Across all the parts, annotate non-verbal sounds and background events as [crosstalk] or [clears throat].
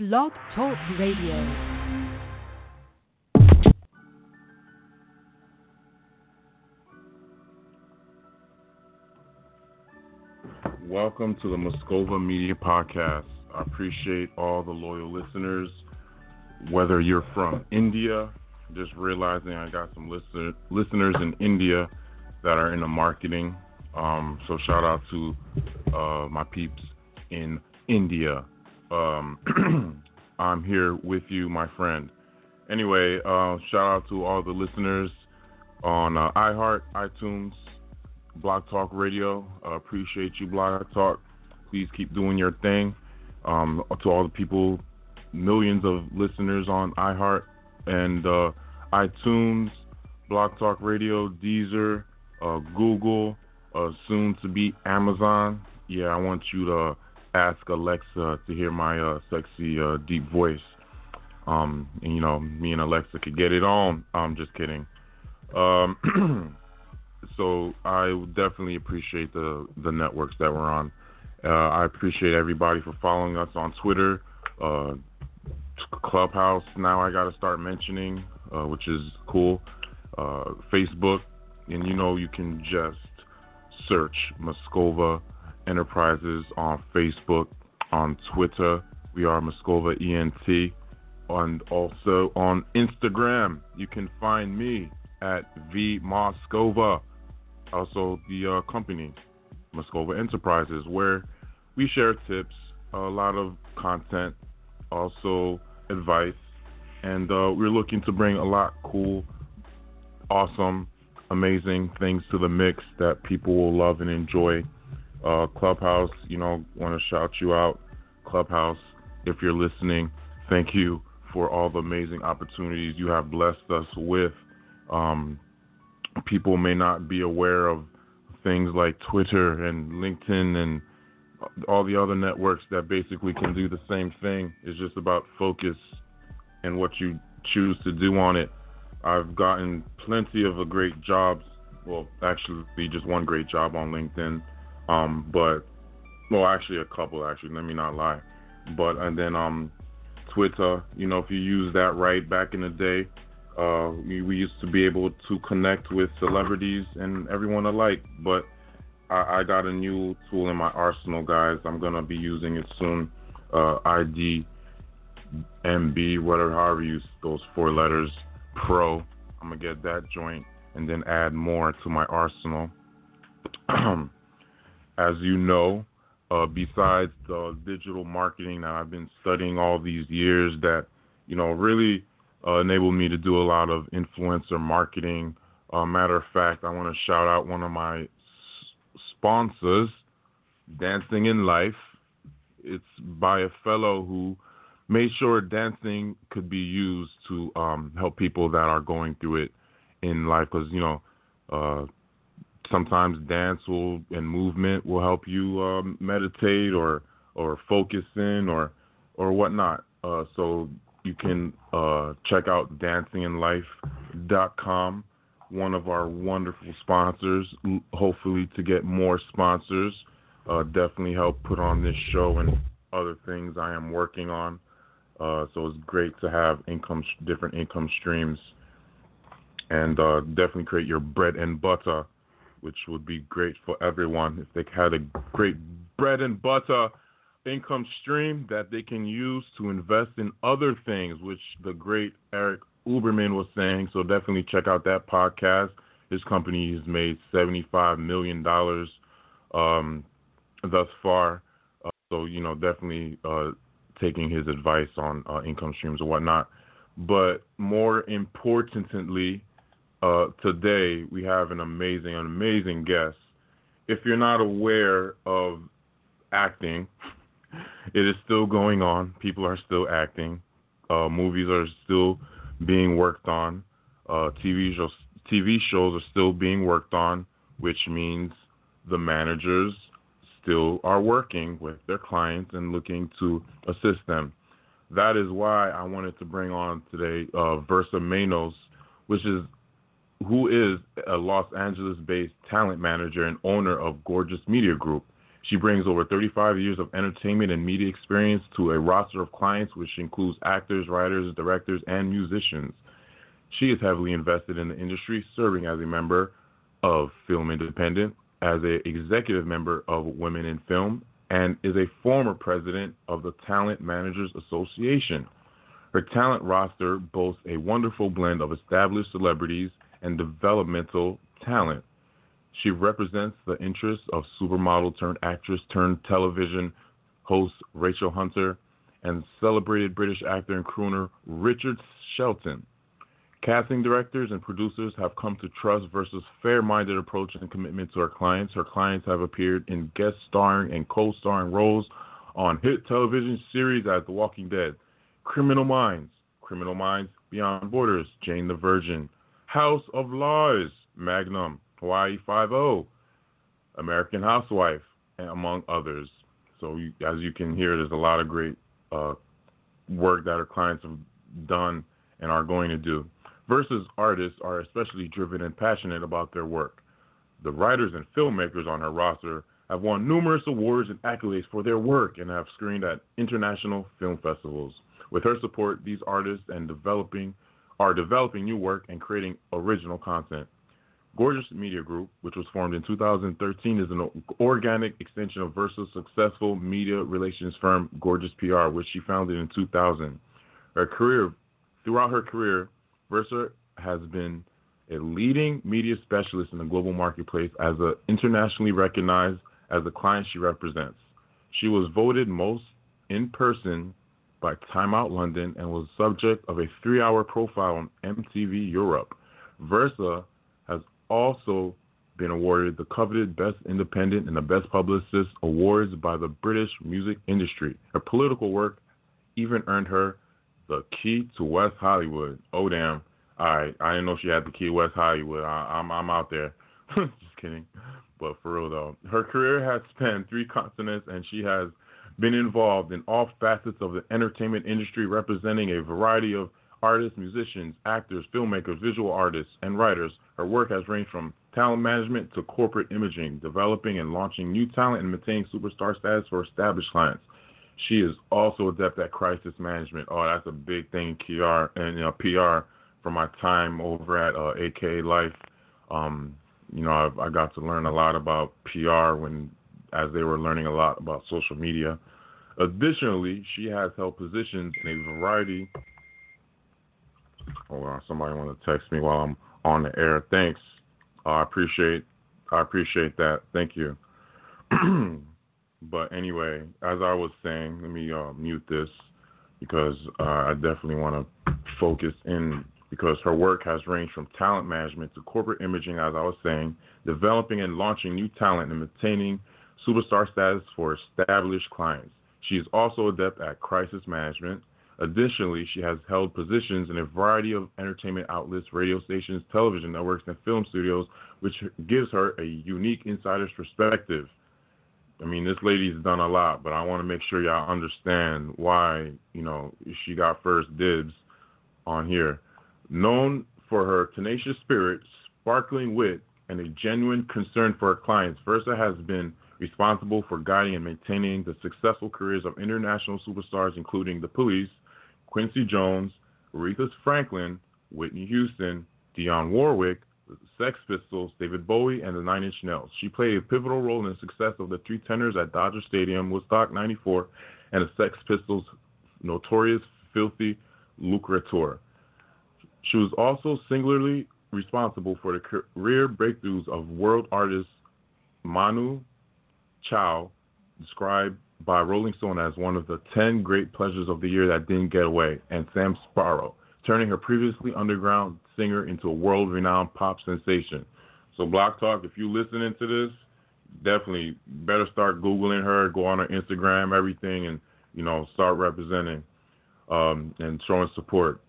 Blog Talk Radio. Welcome to the Moscova Media Podcast. I appreciate all the loyal listeners, whether you're from India, just realizing I got some listen- listeners in India that are in the marketing. Um, so shout out to uh, my peeps in India. Um, [clears throat] I'm here with you, my friend. Anyway, uh, shout out to all the listeners on uh, iHeart, iTunes, Blog Talk Radio. Uh, appreciate you, Blog Talk. Please keep doing your thing. Um, to all the people, millions of listeners on iHeart and uh, iTunes, Blog Talk Radio, Deezer, uh, Google, uh, soon to be Amazon. Yeah, I want you to ask Alexa to hear my uh, sexy, uh, deep voice. Um, and you know, me and Alexa could get it on. I'm just kidding. Um, [clears throat] so I definitely appreciate the the networks that we're on. Uh, I appreciate everybody for following us on Twitter, uh, Clubhouse. Now I got to start mentioning, uh, which is cool. Uh, Facebook, and you know you can just search Moscova Enterprises on Facebook, on Twitter. We are Moscova ENT, and also on Instagram. You can find me at V Moscova. Also, the uh, company Moscova Enterprises, where we share tips, a lot of content, also advice, and uh, we're looking to bring a lot cool, awesome, amazing things to the mix that people will love and enjoy. Uh, Clubhouse, you know, want to shout you out. Clubhouse, if you're listening, thank you for all the amazing opportunities you have blessed us with. Um, people may not be aware of things like Twitter and LinkedIn and all the other networks that basically can do the same thing. It's just about focus and what you choose to do on it. I've gotten plenty of great jobs. Well, actually, just one great job on LinkedIn. Um, but well, actually, a couple. Actually, let me not lie. But and then um, Twitter. You know, if you use that right back in the day, uh, we, we used to be able to connect with celebrities and everyone alike. But I, I got a new tool in my arsenal, guys. I'm gonna be using it soon. Uh, ID MB, whatever, however you use those four letters, Pro. I'm gonna get that joint and then add more to my arsenal. [clears throat] As you know, uh, besides the digital marketing that I've been studying all these years, that you know really uh, enabled me to do a lot of influencer marketing. Uh, matter of fact, I want to shout out one of my s- sponsors, Dancing in Life. It's by a fellow who made sure dancing could be used to um, help people that are going through it in life. Because you know, uh, sometimes dance will and movement will help you um, meditate or or focus in or or whatnot. Uh, so you can uh, check out dancinginlife.com, one of our wonderful sponsors. Hopefully, to get more sponsors, uh, definitely help put on this show and other things I am working on. Uh, so it's great to have income, different income streams, and uh, definitely create your bread and butter, which would be great for everyone if they had a great bread and butter income stream that they can use to invest in other things, which the great Eric Uberman was saying. So definitely check out that podcast. His company has made $75 million um, thus far. Uh, so, you know, definitely uh, taking his advice on uh, income streams and whatnot. But more importantly, uh, today we have an amazing, an amazing guest. If you're not aware of acting, [laughs] it is still going on. People are still acting. Uh, movies are still being worked on. Uh, TV shows TV shows are still being worked on, which means the managers still are working with their clients and looking to assist them. That is why I wanted to bring on today uh, Versa Manos, which is who is a Los Angeles-based talent manager and owner of Gorgeous Media Group. She brings over 35 years of entertainment and media experience to a roster of clients, which includes actors, writers, directors, and musicians. She is heavily invested in the industry, serving as a member of Film Independent, as an executive member of Women in Film, and is a former president of the Talent Managers Association. Her talent roster boasts a wonderful blend of established celebrities and developmental talent. She represents the interests of supermodel turned actress turned television host Rachel Hunter and celebrated British actor and crooner Richard Shelton. Casting directors and producers have come to trust Versa's fair minded approach and commitment to her clients. Her clients have appeared in guest starring and co starring roles on hit television series as The Walking Dead, Criminal Minds, Criminal Minds Beyond Borders, Jane the Virgin, House of Lies, Magnum, Hawaii Five O, American Housewife, among others. So, you, as you can hear, there's a lot of great uh, work that our clients have done and are going to do. Versa's artists are especially driven and passionate about their work. The writers and filmmakers on her roster have won numerous awards and accolades for their work and have screened at international film festivals. With her support, these artists and developing are developing new work and creating original content. Gorgeous Media Group, which was formed in 2013, is an organic extension of Versa's successful media relations firm, Gorgeous PR, which she founded in 2000. Her career, throughout her career, Versa has been a leading media specialist in the global marketplace as a internationally recognized as the client she represents. She was voted most in person by Time Out London and was subject of a three-hour profile on MTV Europe. Versa has also been awarded the coveted Best Independent and the Best Publicist awards by the British music industry. Her political work even earned her the key to West Hollywood. Oh damn! All right, I didn't know she had the key to West Hollywood. I, am I'm, I'm out there. [laughs] Just kidding. But for real though, her career has spanned three continents, and she has been involved in all facets of the entertainment industry, representing a variety of artists, musicians, actors, filmmakers, visual artists, and writers. Her work has ranged from talent management to corporate imaging, developing and launching new talent and maintaining superstar status for established clients. She is also adept at crisis management. Oh, that's a big thing, PR and you know, PR. From my time over at uh, AKA Life, um, you know, I, I got to learn a lot about PR when, as they were learning a lot about social media. Additionally, she has held positions in a variety. Hold on, somebody want to text me while I'm on the air. Thanks. Uh, I appreciate. I appreciate that. Thank you. [clears throat] But anyway, as I was saying, let me uh, mute this because uh, I definitely want to focus in because her work has ranged from talent management to corporate imaging, as I was saying, developing and launching new talent and maintaining superstar status for established clients. She is also adept at crisis management. Additionally, she has held positions in a variety of entertainment outlets, radio stations, television networks, and film studios, which gives her a unique insider's perspective I mean, this lady's done a lot, but I want to make sure y'all understand why, you know, she got first dibs on here. Known for her tenacious spirit, sparkling wit, and a genuine concern for her clients, Versa has been responsible for guiding and maintaining the successful careers of international superstars, including The Police, Quincy Jones, Aretha Franklin, Whitney Houston, Dionne Warwick, the Sex Pistols, David Bowie, and the Nine Inch Nails. She played a pivotal role in the success of the Three Tenors at Dodger Stadium, Woodstock 94, and the Sex Pistols' notorious Filthy Lucre She was also singularly responsible for the career breakthroughs of world artist Manu Chao, described by Rolling Stone as one of the 10 great pleasures of the year that didn't get away, and Sam Sparro, turning her previously underground singer into a world renowned pop sensation. So, Blog Talk, if you're listening to this, definitely better start Googling her, go on her Instagram, everything, and, you know, start representing um, and showing support.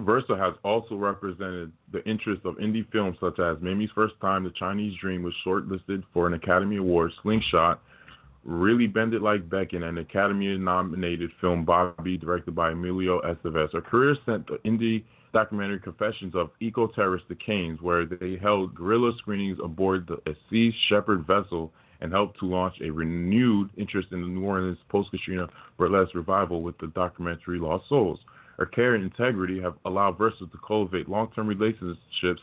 Versa has also represented the interests of indie films such as Mimi's First Time, The Chinese Dream was shortlisted for an Academy Award, Slingshot, Really Bend It Like Beckham, an Academy nominated film Bobby, directed by Emilio Estevez. Her career sent the indie documentary Confessions of Eco Terrorist the Canes, where they held guerrilla screenings aboard the Sea Shepherd vessel and helped to launch a renewed interest in the New Orleans post Katrina burlesque revival with the documentary Lost Souls. Her care and integrity have allowed Versa to cultivate long term relationships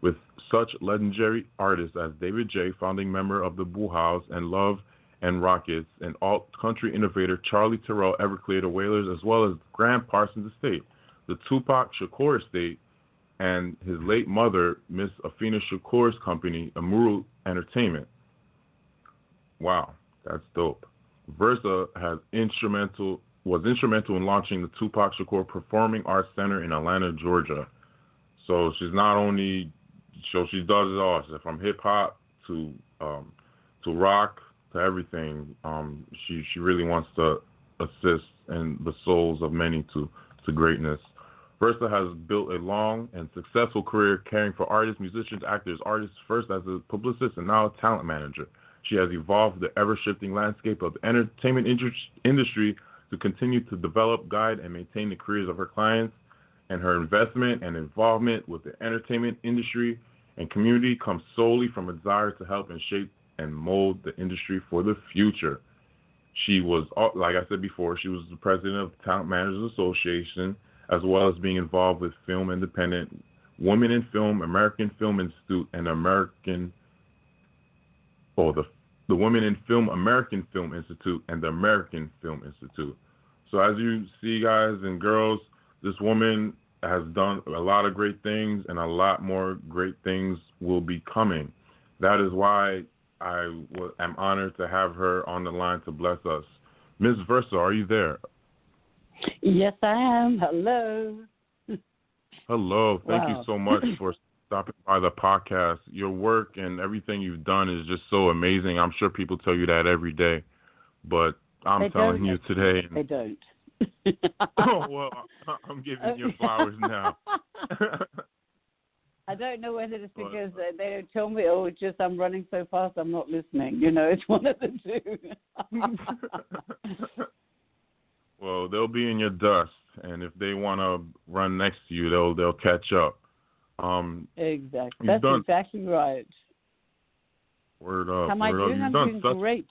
with such legendary artists as David J., founding member of the Bauhaus and Love and Rockets, and alt country innovator Charlie Terrell, Everclear, the Wailers, as well as Gram Parsons Estate, the Tupac Shakur Estate, and his late mother, Miss Afeni Shakur's company, Amaru Entertainment. Wow, that's dope. Versa has instrumental was instrumental in launching the Tupac Shakur Performing Arts Center in Atlanta, Georgia. So she's not only so she does it all, so from hip hop to um, to rock to everything. Um, she she really wants to assist in the souls of many to to greatness. Versa has built a long and successful career caring for artists, musicians, actors, artists, first as a publicist and now a talent manager. She has evolved the ever shifting landscape of the entertainment industry to continue to develop, guide, and maintain the careers of her clients. And her investment and involvement with the entertainment industry and community comes solely from a desire to help and shape and mold the industry for the future. She was, like I said before, she was the president of the Talent Managers Association, as well as being involved with Film Independent, Women in Film, American Film Institute, and American, oh, the the Women in Film American Film Institute and the American Film Institute. So as you see, guys and girls, this woman has done a lot of great things, and a lot more great things will be coming. That is why I am honored to have her on the line to bless us. Ms. Versa, are you there? Yes, I am. Hello. Hello. Thank wow. you so much for stopping by the podcast. Your work and everything you've done is just so amazing. I'm sure people tell you that every day, but I'm they telling you today. They don't. [laughs] oh well, I'm giving you flowers now. [laughs] I don't know whether it's [laughs] because uh, they don't tell me, or just I'm running so fast I'm not listening. You know, it's one of the two. well, they'll be in your dust, and if they want to run next to you, they'll they'll catch up. Um, exactly. That's done, exactly right. Word up. How am I doing? You've done such, great.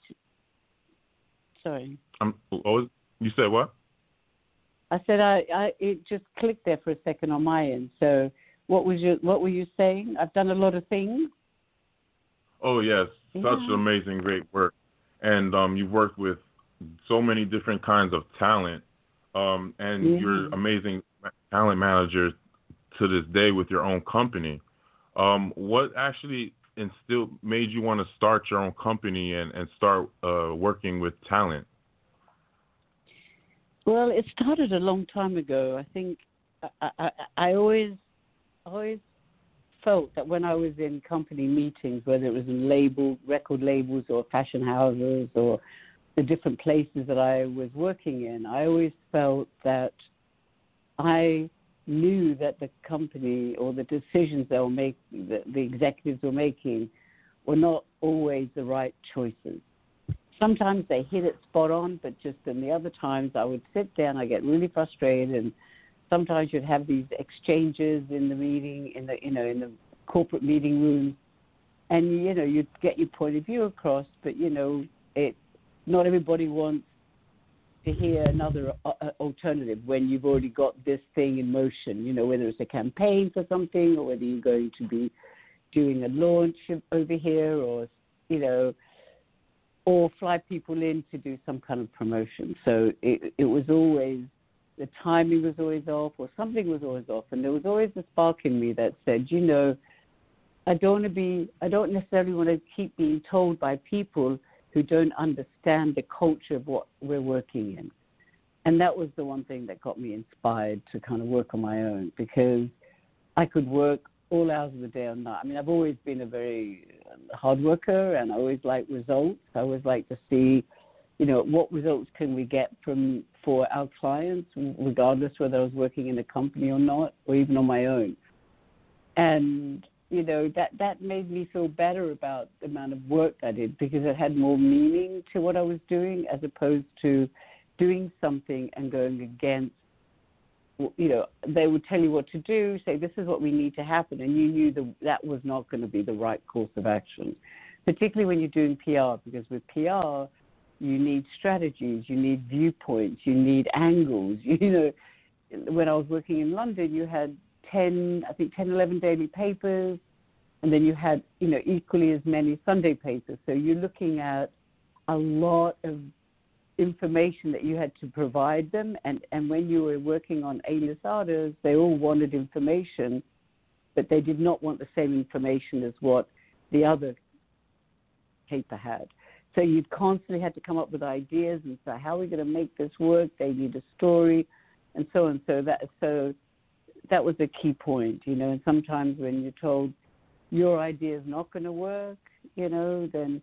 Sorry. I'm, oh, you said what? I said I, I it just clicked there for a second on my end. So what was your what were you saying? I've done a lot of things. Oh yes, yeah. such amazing great work. And um you've worked with so many different kinds of talent. Um and yeah. you're amazing talent manager to this day with your own company. Um what actually instilled made you want to start your own company and, and start uh, working with talent? Well, it started a long time ago. I think I, I, I always, always felt that when I was in company meetings, whether it was in label, record labels, or fashion houses, or the different places that I was working in, I always felt that I knew that the company or the decisions they were making, the, the executives were making, were not always the right choices sometimes they hit it spot on, but just in the other times I would sit down, I get really frustrated, and sometimes you'd have these exchanges in the meeting, in the you know in the corporate meeting room, and you know you'd get your point of view across, but you know it. Not everybody wants to hear another uh, uh alternative when you've already got this thing in motion. You know whether it's a campaign for something or whether you're going to be doing a launch over here or you know or fly people in to do some kind of promotion. So it, it was always the timing was always off, or something was always off, and there was always a spark in me that said, you know, I don't want to be, I don't necessarily want to keep being told by people who don't understand the culture of what we're working in. And that was the one thing that got me inspired to kind of work on my own because I could work all hours of the day or night. I mean, I've always been a very um, hard worker, and I always like results. I always like to see, you know, what results can we get from for our clients, regardless whether I was working in a company or not, or even on my own. And you know that that made me feel better about the amount of work I did because it had more meaning to what I was doing as opposed to doing something and going against you know, they would tell you what to do, say this is what we need to happen, and you knew that that was not going to be the right course of action. particularly when you're doing PR, because with PR, you need strategies, you need viewpoints, you need angles. [laughs] You know, when I was working in London, you had 10, I think 10, 11 daily papers, and then you had, you know, equally as many Sunday papers. So you're looking at a lot of information that you had to provide them. And, and when you were working on A-list artists, they all wanted information, but they did not want the same information as what the other paper had. So you constantly had to come up with ideas and say, how are we going to make this work? They need a story, and so on. So that so that was a key point, you know. And sometimes when you're told your idea is not going to work, you know, then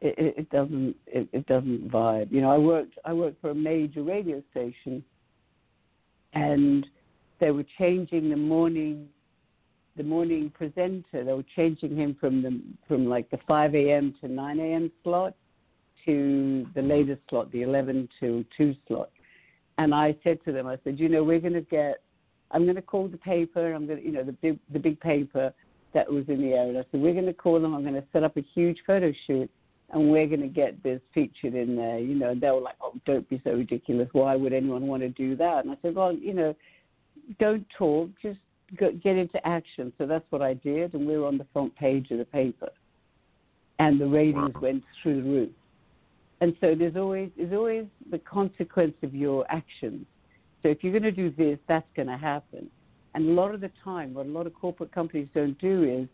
it, it, doesn't it, it doesn't vibe. You know, I worked I worked for a major radio station, and they were changing the morning the morning presenter. They were changing him from the from like the 5 a.m. to 9 a.m. slot to the latest slot, the 11 to 2 slot. And I said to them, I said, you know, we're going to get. I'm going to call the paper. I'm going to, you know, the big the big paper that was in the area. I said, we're going to call them. I'm going to set up a huge photo shoot, and we're going to get this featured in there. You know, they were like, oh, don't be so ridiculous. Why would anyone want to do that? And I said, well, you know, don't talk, just get into action. So that's what I did, and we were on the front page of the paper, and the ratings wow. went through the roof. And so there's always there's always the consequence of your actions. So if you're going to do this, that's going to happen. And a lot of the time, what a lot of corporate companies don't do is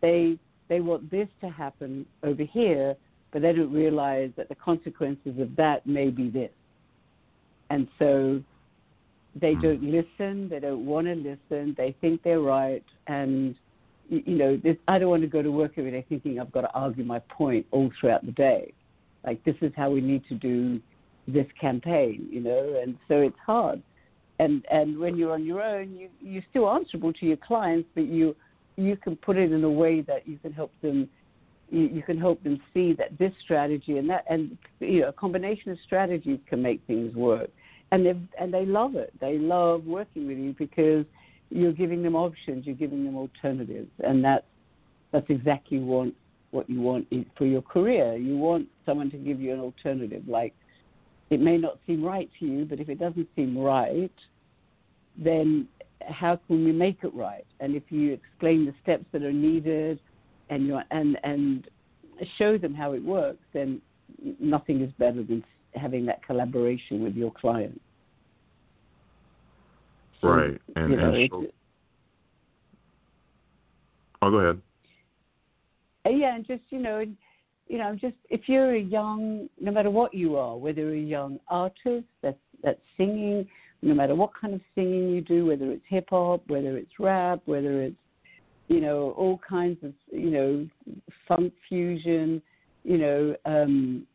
they they want this to happen over here, but they don't realize that the consequences of that may be this. And so they hmm. don't listen. They don't want to listen. They think they're right, and you know, this, I don't want to go to work every day thinking I've got to argue my point all throughout the day. Like this is how we need to do this campaign, you know, and so it's hard. And and when you're on your own, you you're still answerable to your clients, but you you can put it in a way that you can help them you, you can help them see that this strategy and that and you know a combination of strategies can make things work and they and they love it. They love working with you because you're giving them options, you're giving them alternatives, and that's that's exactly what what you want for your career. You want someone to give you an alternative. Like it may not seem right to you, but if it doesn't seem right, then how can we make it right? And if you explain the steps that are needed, and you and and show them how it works, then nothing is better than having that collaboration with your client. So, right, and, you know, and so, oh, go ahead. Uh, yeah, and just you know, you know, just if you're a young, no matter what you are, whether you're a young artist that's that's singing, no matter what kind of singing you do, whether it's hip hop, whether it's rap, whether it's you know all kinds of you know funk fusion, you know, um,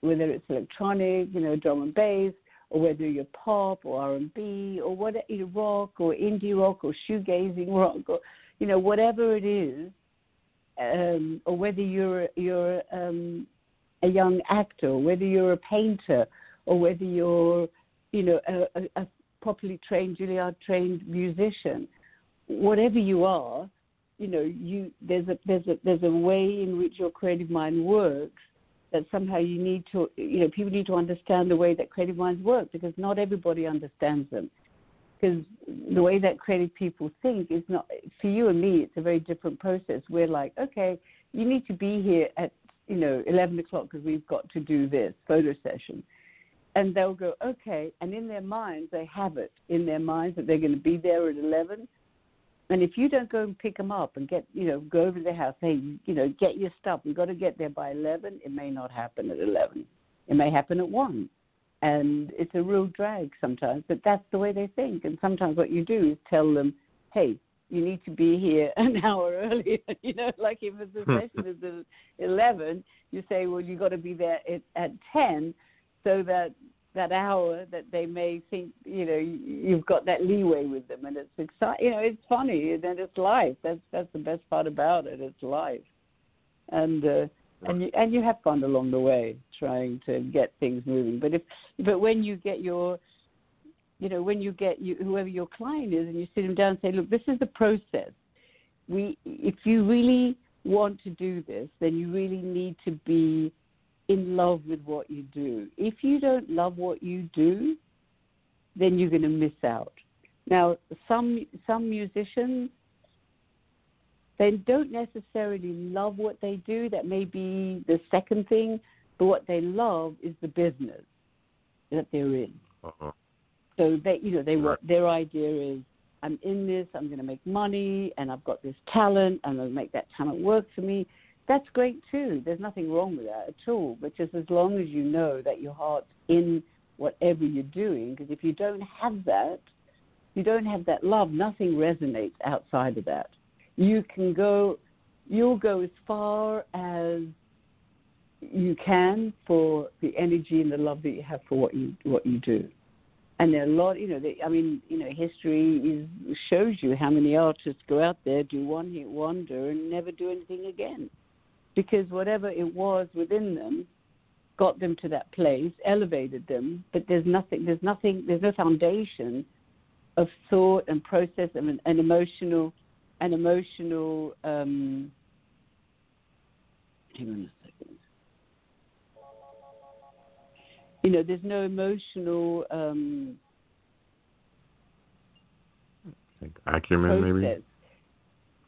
whether it's electronic, you know, drum and bass, or whether you're pop or R&B or what, you know, rock or indie rock or shoegazing [laughs] rock or you know whatever it is, um, or whether you're you're um, a young actor, whether you're a painter, or whether you're you know a, a, a properly trained Juilliard trained musician, whatever you are, you know you there's a there's a there's a way in which your creative mind works that somehow you need to, you know, people need to understand the way that creative minds work because not everybody understands them. Because the way that creative people think is not, for you and me, it's a very different process. We're like, okay, you need to be here at, you know, 11 o'clock because we've got to do this photo session. And they'll go, okay. And in their minds, they have it in their minds that they're going to be there at 11 and if you don't go and pick them up and get, you know, go over to their house, hey, you know, get your stuff. We've got to get there by 11. It may not happen at 11. It may happen at 1. And it's a real drag sometimes, but that's the way they think. And sometimes what you do is tell them, hey, you need to be here [laughs] an hour earlier. [laughs] you know, like if the hmm. session is at 11, you say, well, you've got to be there at, at 10 so that that hour that they may think you know you've got that leeway with them and it's exciting you know it's funny and it's life that's that's the best part about it it's life and uh, and you and you have fun along the way trying to get things moving but if but when you get your you know when you get you, whoever your client is and you sit them down and say look this is the process we if you really want to do this, then you really need to be in love with what you do. If you don't love what you do, then you're going to miss out. Now, some some musicians they don't necessarily love what they do. That may be the second thing, but what they love is the business that they're in. Uh-huh. So they, you know, they Right. their idea is, I'm in this, I'm going to make money, and I've got this talent, and I'll make that talent work for me. That's great too. There's nothing wrong with that at all. But just as long as you know that your heart's in whatever you're doing, because if you don't have that, you don't have that love. Nothing resonates outside of that. You can go, you'll go as far as you can for the energy and the love that you have for what you what you do. And there are a lot, you know. They, I mean, you know, history is, shows you how many artists go out there, do one hit wonder, and never do anything again, because whatever it was within them got them to that place, elevated them. But there's nothing, there's nothing, there's no foundation of thought and process and an, an emotional, an emotional. Um, hang on a second. You know, there's no emotional um, Like acumen, process. maybe.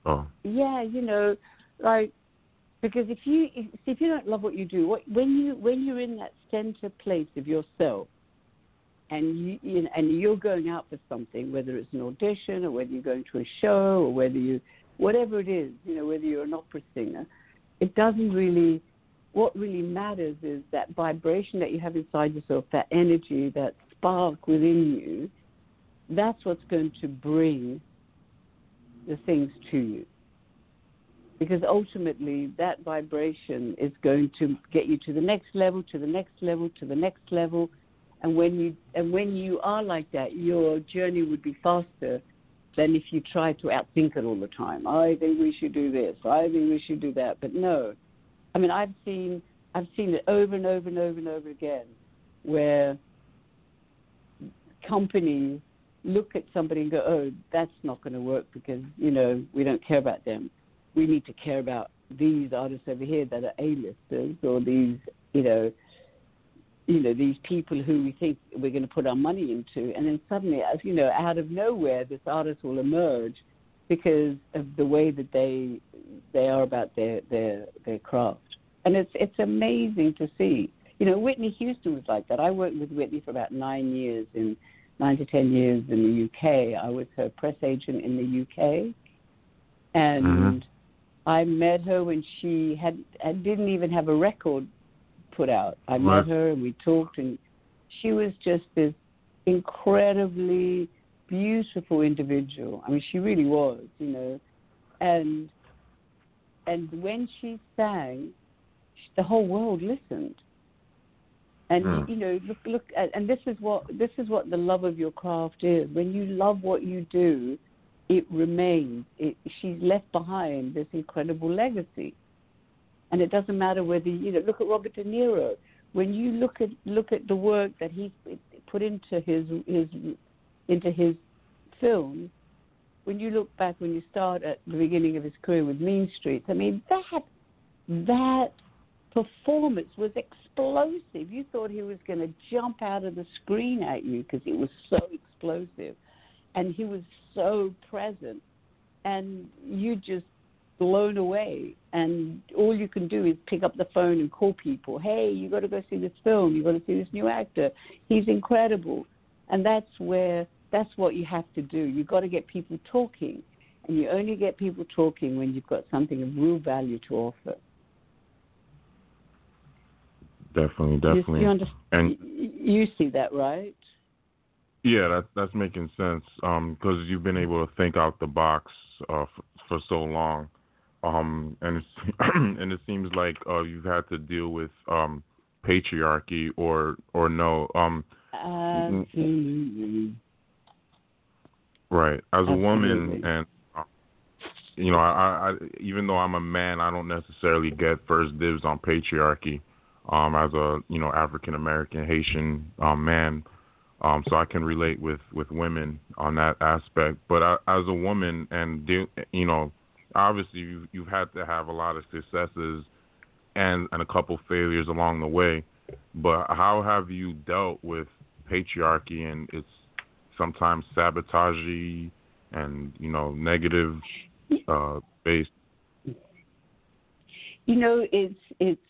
Oh, Yeah, you know, like because if you if, see, if you don't love what you do, what when you when you're in that center place of yourself, and you, you know, and you're going out for something, whether it's an audition or whether you're going to a show or whether you whatever it is, you know, whether you're an opera singer, it doesn't really. What really matters is that vibration that you have inside yourself, that energy, that spark within you. That's what's going to bring the things to you. Because ultimately, that vibration is going to get you to the next level, to the next level, to the next level. And when you and when you are like that, your journey would be faster than if you try to outthink it all the time. I think we should do this. I think we should do that. But no, I mean, I've seen I've seen it over and over and over and over again, where companies look at somebody and go, "Oh, that's not going to work because you know we don't care about them. We need to care about these artists over here that are A-listers or these, you know, you know these people who we think we're going to put our money into." And then suddenly, as you know, out of nowhere, this artist will emerge because of the way that they they are about their their their craft, and it's it's amazing to see. You know, Whitney Houston was like that. I worked with Whitney for about nine years in nine to ten years in the UK. I was her press agent in the UK, and Mhm. I met her when she had, had didn't even have a record put out. I Right. met her and we talked, and she was just this incredibly beautiful individual. I mean, she really was, you know, and and when she sang, the whole world listened. And Hmm. you know, look, look, and this is what this is what the love of your craft is. When you love what you do, it remains. It, she's left behind this incredible legacy, and it doesn't matter whether you know. Look at Robert De Niro. When you look at look at the work that he put into his his into his films, when you look back when you start at the beginning of his career with Mean Streets, I mean that that performance was explosive. You thought he was going to jump out of the screen at you because it was so explosive, and he was so present, and you just blown away. And all you can do is pick up the phone and call people. Hey, you got to go see this film. You got to see this new actor. He's incredible, and that's where that's what you have to do. you've got to get people talking, and you only get people talking when you've got something of real value to offer. definitely, definitely. You, understand? And you see that, right? yeah, that's that's making sense. Um, because you've been able to think out the box uh f- for so long, um, and it's [clears throat] and it seems like uh you've had to deal with um patriarchy or or no um Absolutely. right. As a woman and uh, you know I, I even though I'm a man I don't necessarily get first dibs on patriarchy um as a you know African American Haitian um man. Um so I can relate with with women on that aspect. But I, as a woman and deal, you know obviously you you've had to have a lot of successes and and a couple failures along the way. But how have you dealt with patriarchy and its sometimes sabotagey and you know negative uh, based? You know, it's it's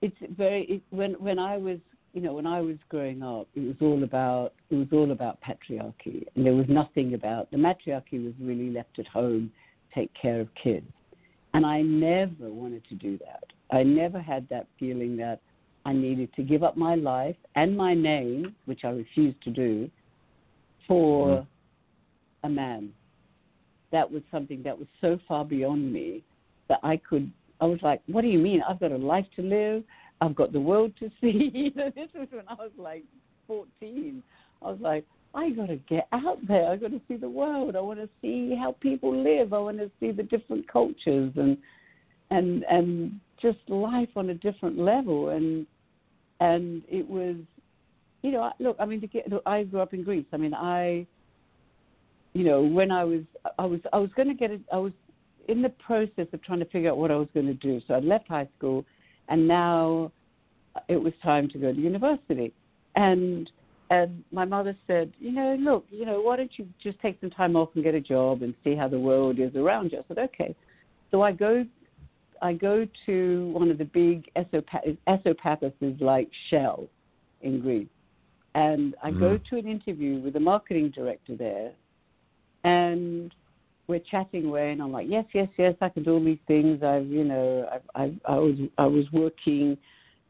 it's very it, when when I was you know when I was growing up, it was all about it was all about patriarchy, and there was nothing about the matriarchy was really left at home, take care of kids, and I never wanted to do that. I never had that feeling that I needed to give up my life and my name, which I refused to do, for mm-hmm. a man. That was something that was so far beyond me that I could. I was like, "What do you mean? I've got a life to live. I've got the world to [laughs] see." you [laughs] know, this was when I was like 14. I was like, I got to get out there. I got to see the world. I want to see how people live. I want to see the different cultures and and and just life on a different level and and it was you know look i mean to get i grew up in greece i mean i you know when i was i was i was going to get it i was in the process of trying to figure out what i was going to do so i left high school and now it was time to go to university and and my mother said you know look you know why don't you just take some time off and get a job and see how the world is around you i said okay so i go I go to one of the big esophaguses like Shell in Greece, and I mm-hmm. go to an interview with the marketing director there, and we're chatting away, and I'm like, yes, yes, yes, I can do all these things. I've, you know, I, I, I was, I was working,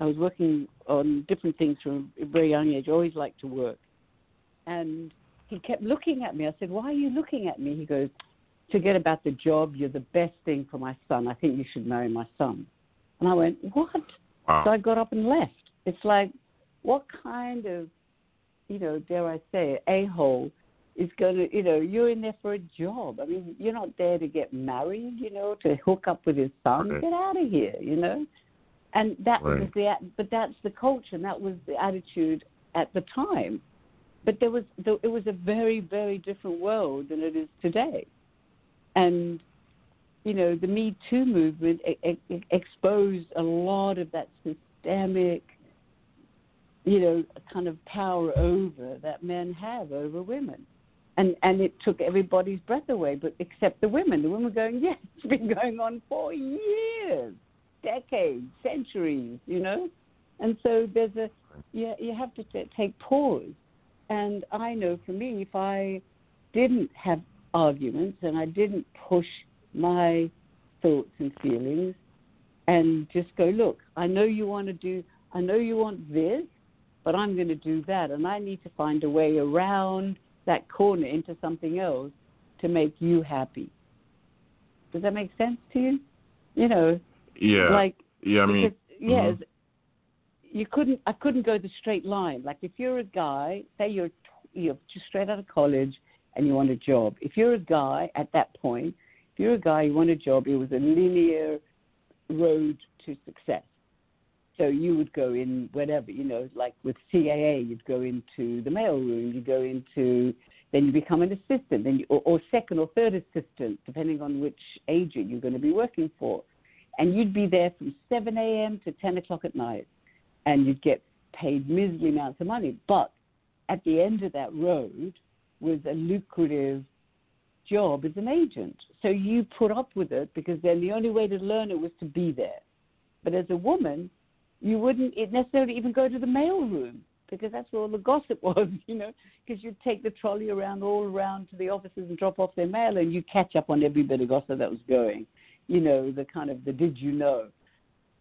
I was working on different things from a very young age. I always liked to work, and he kept looking at me. I said, why are you looking at me? He goes, forget about the job. You're the best thing for my son. I think you should marry my son. And I went, what? Wow. So I got up and left. It's like, what kind of, you know, dare I say, a hole is going to, you know, you're in there for a job. I mean, you're not there to get married, you know, to hook up with his son. Get out of here, you know. And that right. was the, but that's the culture, and that was the attitude at the time. But there was, it was a very, very different world than it is today and you know the Me Too movement e- e- exposed a lot of that systemic, you know, kind of power over that men have over women, and and it took everybody's breath away, but except the women. The women were going, [laughs] yes, it's been going on for years, decades, centuries, you know, and so there's a you you have to t- take pause, and I know for me if I didn't have arguments and I didn't push my thoughts and feelings and just go, look, I know you want to do, I know you want this, but I'm going to do that. And I need to find a way around that corner into something else to make you happy. Does that make sense to you? You know, yeah, like yeah, I mean, yes, mm-hmm. you couldn't. I couldn't go the straight line. Like if you're a guy, say you're you're just straight out of college, and you want a job. If you're a guy at that point, if you're a guy, you want a job, it was a linear road to success. So you would go in whatever, you know, like with CAA, you'd go into the mailroom, you go into, then you become an assistant, then you, or, or second or third assistant, depending on which agent you're going to be working for. And you'd be there from 7 a.m. to 10 o'clock at night, and you'd get paid miserly amounts of money. But at the end of that road, was a lucrative job as an agent. So you put up with it because then the only way to learn it was to be there. But as a woman, you wouldn't necessarily even go to the mail room because that's where all the gossip [laughs] was, you know, because you'd take the trolley around all around to the offices and drop off their mail and you'd catch up on every bit of gossip that was going, you know, the kind of the did you know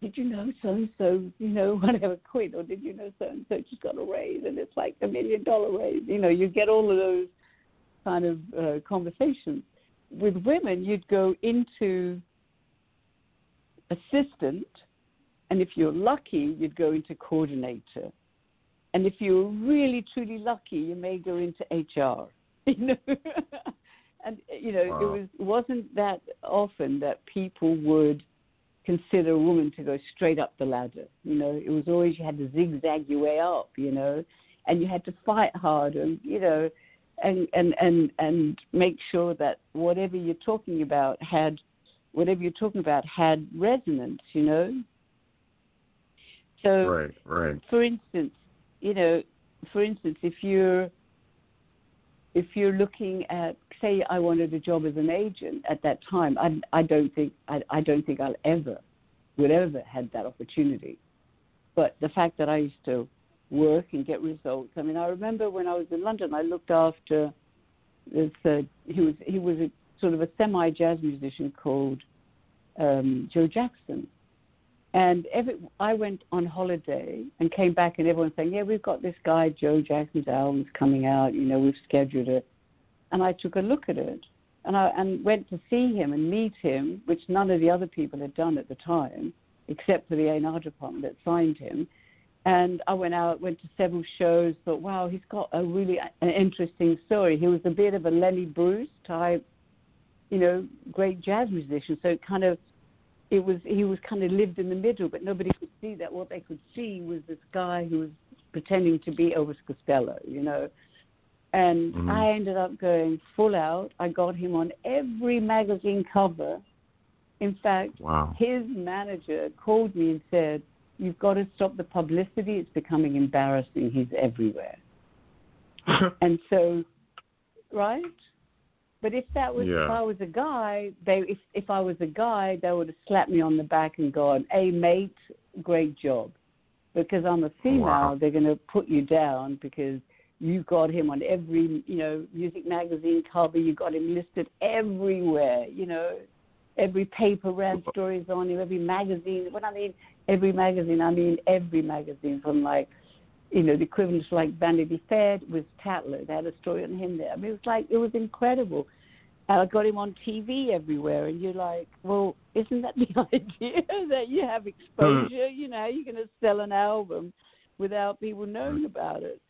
did you know so and so, you know, [laughs] whatever quit, or did you know so and so just got a raise and it's like a million dollar raise? You know, you get all of those kind of uh, conversations. With women, you'd go into assistant, and if you're lucky, you'd go into coordinator. And if you're really truly lucky, you may go into HR. [laughs] You know, [laughs] and you know wow. it was wasn't that often that people would consider a woman to go straight up the ladder. You know, it was always you had to zigzag your way up. You know, and you had to fight hard. And you know, and and and and make sure that whatever you're talking about had whatever you're talking about had resonance, you know. So, right, right. for instance, you know, for instance, if you're if you're looking at, say, I wanted a job as an agent at that time, I, I don't think I, I don't think I'll ever would ever had that opportunity. But the fact that I used to work and get results. I mean, I remember when I was in London, I looked after this. Uh, he was he was a sort of a semi jazz musician called um, Joe Jackson, and every I went on holiday and came back, and everyone's saying, "Yeah, we've got this guy Joe Jackson's album's coming out. You know, we've scheduled it." And I took a look at it, and I and went to see him and meet him, which none of the other people had done at the time, except for the A&R department that signed him. And I went out, went to several shows, thought, wow, he's got a really uh, an interesting story. He was a bit of a Lenny Bruce type, you know, great jazz musician. So it kind of, it was he was kind of lived in the middle, but nobody could see that. What they could see was this guy who was pretending to be Elvis Costello, you know. And Mhm. I ended up going full out. I got him on every magazine cover. In fact, Wow. his manager called me and said, You've got to stop the publicity. It's becoming embarrassing. He's everywhere. [laughs] And so, right? But if that was Yeah. if I was a guy, they if if I was a guy, they would have slapped me on the back and gone, "Hey mate, great job." Because I'm a female, Wow. they're going to put you down because you got him on every you know music magazine cover. You got him listed everywhere. You know, every paper ran stories on him. Every magazine. When I mean every magazine, I mean every magazine from like you know, the equivalent to like Vanity Fair was Tatler. They had a story on him there. I mean, it was like, it was incredible. And I got him on TV everywhere, and you're like, well, isn't that [laughs] the idea that you have exposure? Hmm. You know, how you going to sell an album without people knowing hmm. about it?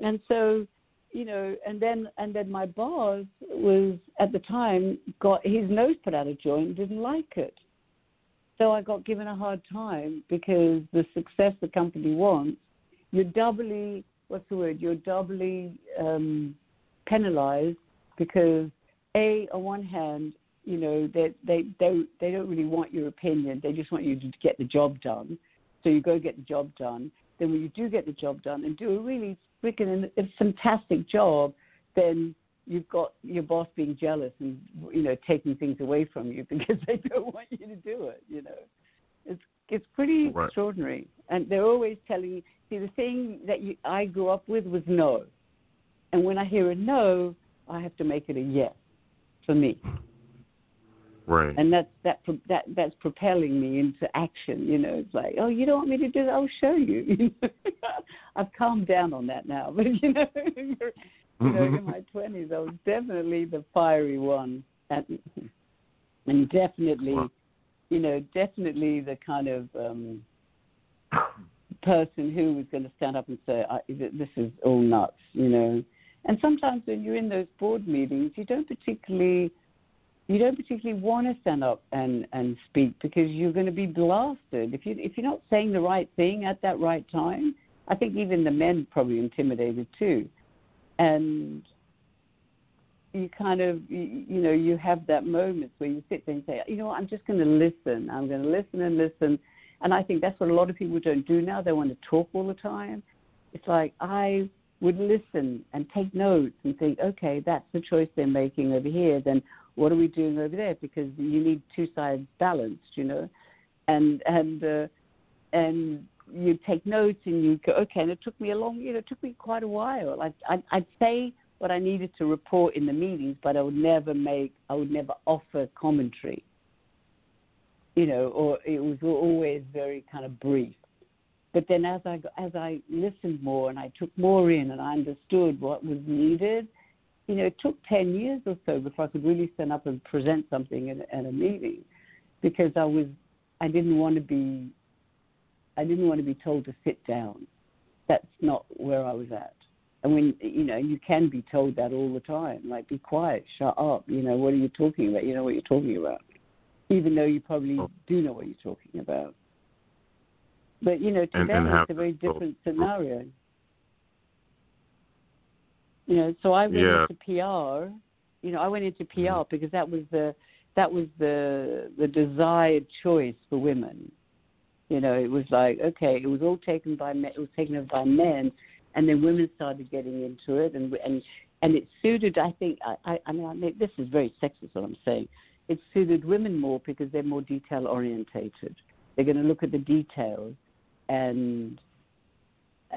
And so, you know, and then and then my boss was at the time got his nose put out of joint, didn't like it. So I got given a hard time because the success the company wants you're doubly what's the word? You're doubly um, penalized because a on one hand you know they they they they don't really want your opinion. They just want you to get the job done. So you go get the job done. Then when you do get the job done and do a really freaking fantastic job then you've got your boss being jealous and you know taking things away from you [laughs] because they don't want you to do it you know. It's it's pretty Right. extraordinary. And they're always telling see the thing that you, I grew up with was no, and when I hear a no, I have to make it a yes for me, Right. and that's that that that's propelling me into action. You know, it's like, oh, you don't want me to do that? I'll show you. [laughs] I've calmed down on that now, but you know, [laughs] you know, in my twenties, I was definitely the fiery one, and and definitely, Wow. you know, definitely the kind of. um person who was going to stand up and say, "This is all nuts," you know. And sometimes when you're in those board meetings, you don't particularly you don't particularly want to stand up and and speak because you're going to be blasted if you if you're not saying the right thing at that right time. I think even the men probably intimidated too, and you kind of you, you know you have that moment where you sit there and say, you know what, I'm just going to listen. I'm going to listen and listen and I think that's what a lot of people don't do now. They want to talk all the time. It's like I would listen and take notes and think, okay, that's the choice they're making over here. Then what are we doing over there? Because you need two sides balanced, you know. And and uh, and you take notes and you go, okay. And it took me a long, you know, it took me quite a while. I, I I'd say what I needed to report in the meetings, but I would never make, I would never offer commentary you know, or it was always very kind of brief. But then as I as I listened more and I took more in and I understood what was needed, you know, it took ten years or so before I could really stand up and present something at, at a meeting, because I was I didn't want to be I didn't want to be told to sit down. That's not where I was at. And when you know, you can be told that all the time, like be quiet, shut up. You know, what are you talking about? You know what you're talking about even though you probably Oh. do know what you're talking about. But you know, to And- them and it's a very different scenario. You know, so I went Yeah. into PR. You know, I went into PR Mhm. because that was the that was the the desired choice for women. You know, it was like okay, it was all taken by men, it was taken over by men, and then women started getting into it, and and and it suited. I think I I, I mean, I mean this is very sexist what I'm saying. It suited women more because they're more detail orientated. They're going to look at the details and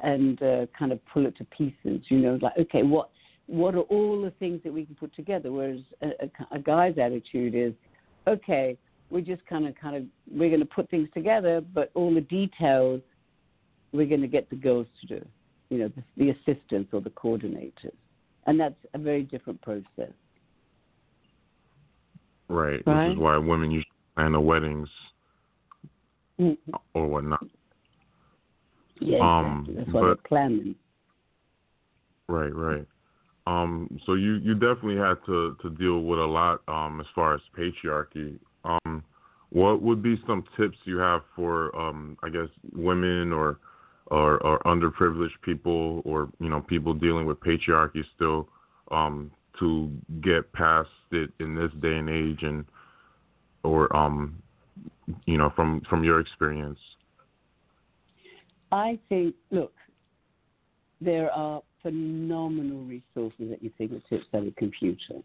and uh, kind of pull it to pieces. You know, like okay, what what are all the things that we can put together? Whereas a, a, a guy's attitude is, okay, we're just kind of kind of we're going to put things together, but all the details we're going to get the girls to do. You know, the, the assistants or the coordinators, and that's a very different process. Right. Which Right. is why women usually plan the weddings Mm, or whatnot. Yeah, Um, exactly. That's why they're planning. Right, right. Um, so you, you definitely had to, to deal with a lot um, as far as patriarchy. Um, what would be some tips you have for um, I guess women or, or or underprivileged people or you know people dealing with patriarchy still um, to get past it in this day and age and or um, you know from from your experience. I think, look, there are phenomenal resources at your fingertips on a computer.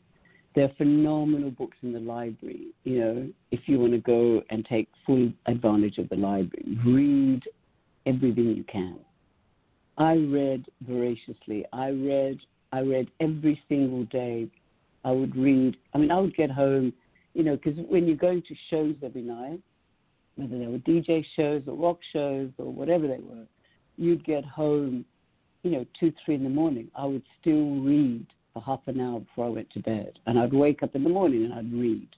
There are phenomenal books in the library. You know, if you want to go and take full advantage of the library, read everything you can. I read voraciously. I read. I read every single day. I would read. I mean, I would get home, you know, because when you're going to shows every night, whether they were DJ shows or rock shows or whatever they were, you'd get home, you know, two, three in the morning. I would still read for half an hour before I went to bed. And I'd wake up in the morning and I'd read.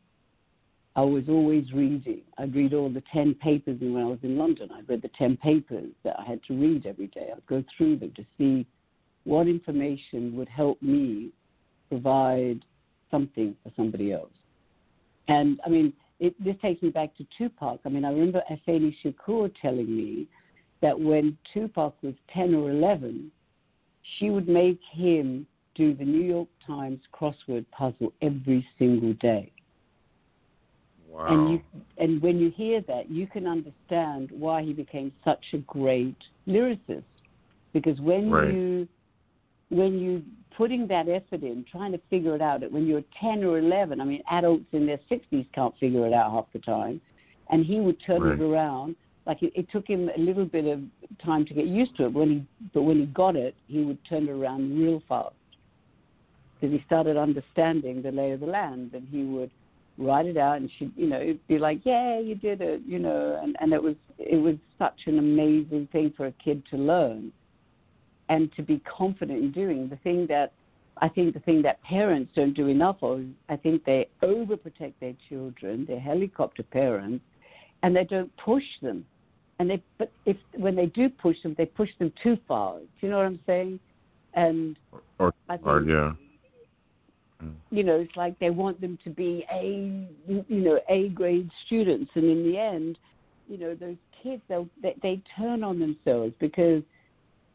I was always reading. I'd read all the 10 papers when I was in London. I'd read the 10 papers that I had to read every day. I'd go through them to see what information would help me provide something for somebody else. And I mean, it, this takes me back to Tupac. I mean, I remember Afeni Shakur telling me that when Tupac was 10 or 11, she would make him do the New York Times crossword puzzle every single day. Wow. And you and when you hear that, you can understand why he became such a great lyricist. Because when Right. you when you're putting that effort in, trying to figure it out, when you're 10 or 11, I mean, adults in their 60s can't figure it out half the time, and he would turn Right. it around. Like it, it took him a little bit of time to get used to it. When he, but when he got it, he would turn it around real fast because he started understanding the lay of the land, and he would write it out, and she'd you know, it'd be like, "Yeah, you did it," you know, and and it was it was such an amazing thing for a kid to learn and to be confident in doing the thing that I think the thing that parents don't do enough of. I think they overprotect their children. They're helicopter parents, and they don't push them. And they, but if when they do push them, they push them too far. Do you know what I'm saying? And or, I think or yeah. you know, it's like they want them to be a, you know, A grade students, and in the end, you know, those kids they they turn on themselves because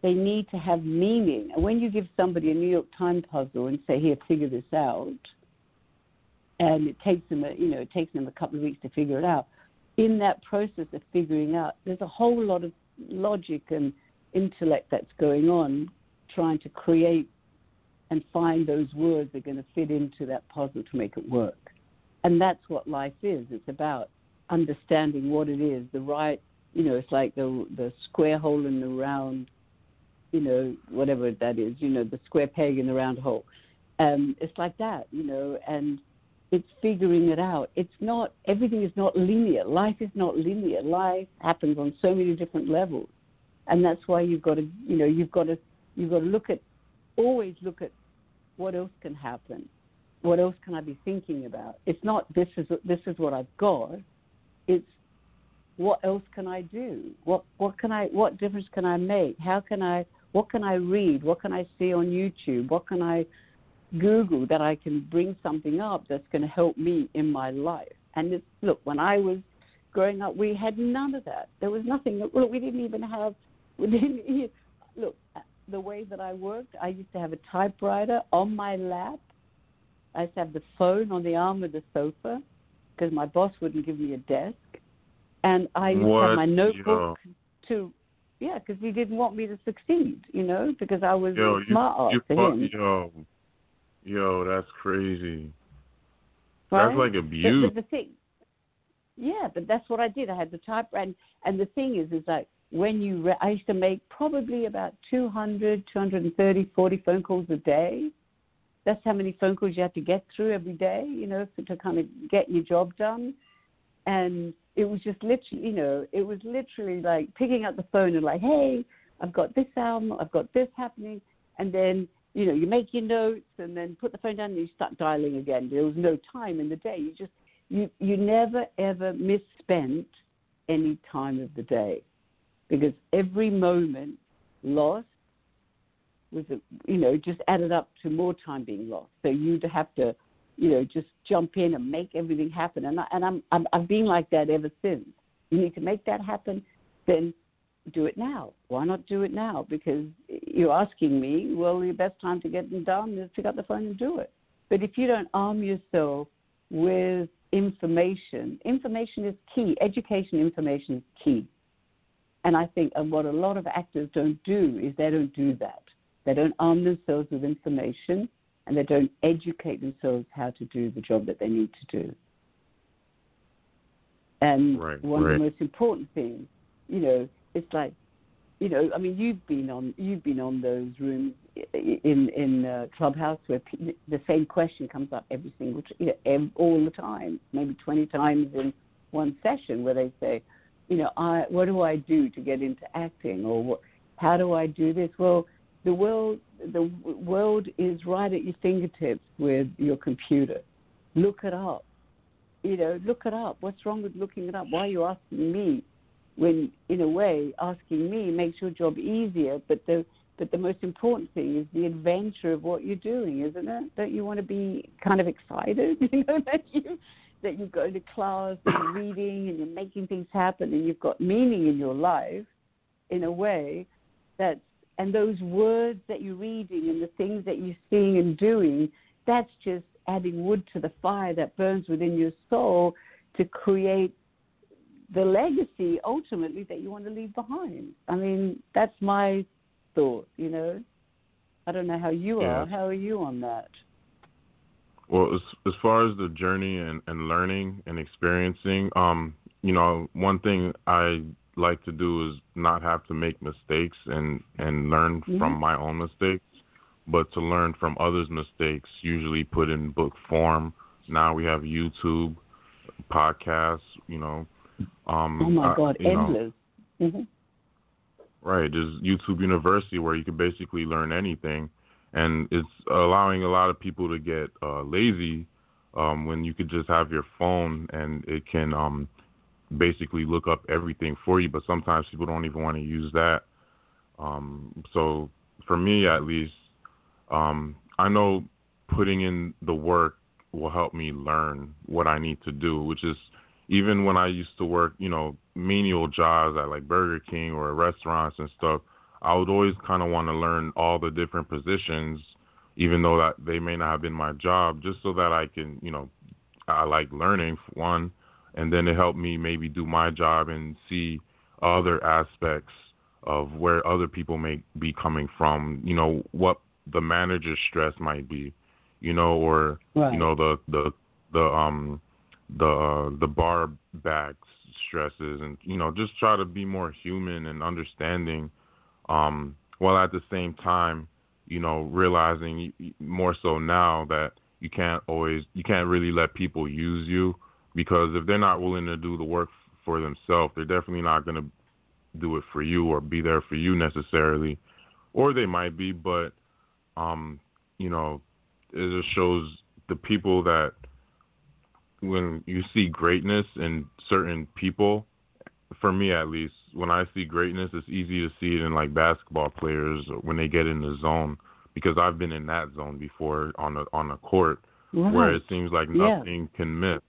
they need to have meaning. And when you give somebody a New York Times puzzle and say, "Here, figure this out," and it takes them, a, you know, it takes them a couple of weeks to figure it out. In that process of figuring out, there's a whole lot of logic and intellect that's going on, trying to create and find those words that are going to fit into that puzzle to make it work. And that's what life is. It's about understanding what it is, the right, you know, it's like the the square hole in the round, you know, whatever that is, you know, the square peg in the round hole. Um, it's like that, you know, and it's figuring it out. It's not everything is not linear. Life is not linear. Life happens on so many different levels, and that's why you've got to, you know, you've got to you've got to look at always look at what else can happen. What else can I be thinking about? It's not this is this is what I've got. It's what else can I do? What what can I what difference can I make? How can I what can I read? What can I see on YouTube? What can I Google that I can bring something up that's going to help me in my life? And it's, look, when I was growing up, we had none of that. There was nothing. Look, we didn't even have. [laughs] We didn't. Look, uh, the way that I worked, I used to have a typewriter on my lap. I used to have the phone on the arm of the sofa because my boss wouldn't give me a desk, and I used what? to have my notebook Yo. to. Yeah, because he didn't want me to succeed, you know, because I was Yo, you, smart ass you to him. yo, yo, that's crazy. right? That's like But, abuse. but the thing, yeah, but that's what I did. I had the typewriter, and, and the thing is, is like when you, re- I used to make probably about 200, 230, 40 phone calls a day. That's how many phone calls you had to get through every day, you know, to kind of get your job done. And it was just literally, you know, it was literally like picking up the phone and like, hey, I've got this album, I've got this happening, and then you know you make your notes and then put the phone down and you start dialing again. There was no time in the day. You just you you never ever misspent any time of the day because every moment lost was you know just added up to more time being lost. So you'd have to you know just jump in and make everything happen. And I, and I'm, I'm I've been like that ever since. You need to make that happen, then do it now. Why not do it now? Because you're asking me, well, the best time to get it done is pick up the phone and do it. But if you don't arm yourself with information, information is key. Education information is key. And I think and what a lot of actors don't do is they don't do that. They don't arm themselves with information and they don't educate themselves how to do the job that they need to do. And Right, one right. of the most important things, you know, it's like, you know, I mean, you've been on you've been on those rooms in in uh, clubhouse where pe- the same question comes up every single t- you know, ev- all the time, maybe twenty times in one session, where they say, you know, I what do I do to get into acting, or what, how do I do this? Well, the world the world is right at your fingertips with your computer. Look it up. You know, look it up. What's wrong with looking it up? Why are you asking me? When, in a way, asking me makes your job easier. But the but the most important thing is the adventure of what you're doing, isn't it? Don't you want to be kind of excited? [laughs] You know that you that you go to class and you're reading and you're making things happen and you've got meaning in your life, in a way that and those words that you're reading and the things that you're seeing and doing, that's just adding wood to the fire that burns within your soul to create the legacy ultimately that you want to leave behind. I mean, that's my thought, you know. I don't know how you Yeah. are. How are you on that? Well, as as far as the journey and, and learning and experiencing, um, you know, one thing I like to do is not have to make mistakes and and learn Mhm. from my own mistakes, but to learn from others' mistakes, usually put in book form. Now we have YouTube, podcasts, you know. Um, Oh my I- God, know, endless. hmm Right, there's YouTube University where you can basically learn anything, and it's allowing a lot of people to get uh, lazy um, when you could just have your phone and it can um, basically look up everything for you. But sometimes people don't even want to use that. Um, so for me, at least, um, I know putting in the work will help me learn what I need to do, which is even when I used to work, you know, menial jobs at like Burger King or restaurants and stuff, I would always kind of want to learn all the different positions, even though that they may not have been my job, just so that I can, you know, I like learning for one, and then it helped me maybe do my job and see other aspects of where other people may be coming from, you know, what the manager's stress might be, you know, or Right. you know the the the um the uh, the bar back stresses and you know just try to be more human and understanding um while at the same time you know realizing more so now that you can't always you can't really let people use you because if they're not willing to do the work for themselves they're definitely not going to do it for you or be there for you necessarily or they might be but um you know it just shows the people that when you see greatness in certain people, for me at least, when I see greatness, it's easy to see it in like basketball players when they get in the zone because I've been in that zone before on a on a court Right. where it seems like Yeah. nothing can miss.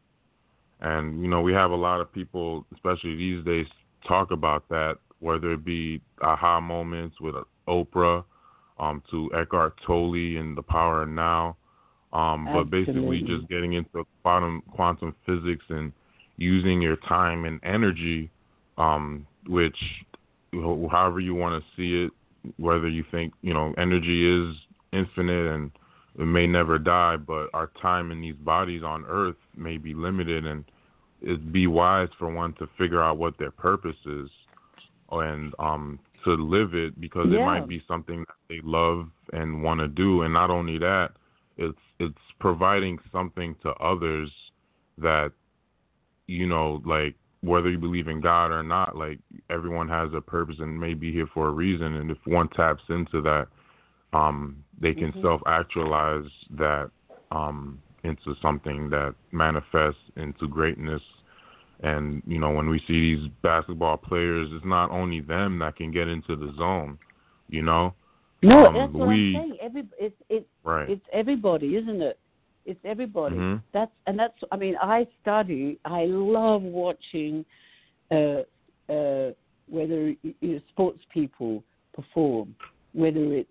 And you know, we have a lot of people, especially these days, talk about that, whether it be aha moments with Oprah, um, you know, Steve Harvey, Steve Harvey, you know, just trying to be more human and understanding. While at the same time, you know, realizing y- more so now that you can't always you can't really let people use you because if they're not willing to do the work f- for themselves, they're definitely not going to do it for you. to Eckhart Tolle and the Power of Now. Um, but basically, just getting into quantum quantum physics and using your time and energy, um, which however you want to see it, whether you think you know energy is infinite and it may never die, but our time in these bodies on Earth may be limited, and it'd be wise for one to figure out what their purpose is, and um, to live it because yeah. it might be something that they love and want to do, and not only that, it's it's providing something to others that you know like whether you believe in God or not, like everyone has a purpose and may be here for a reason. And if one taps into that, um, they can mm-hmm. self actualize that um, into something that manifests into greatness. And you know, when we see these basketball players, it's not only them that can get into the zone. You know, no, um, that's what we, I'm saying. Every it's it's right. it's everybody, isn't it? It's everybody. Mm-hmm. That's and that's. I mean, I study. I love watching, uh, uh, whether you know, sports people perform, whether it's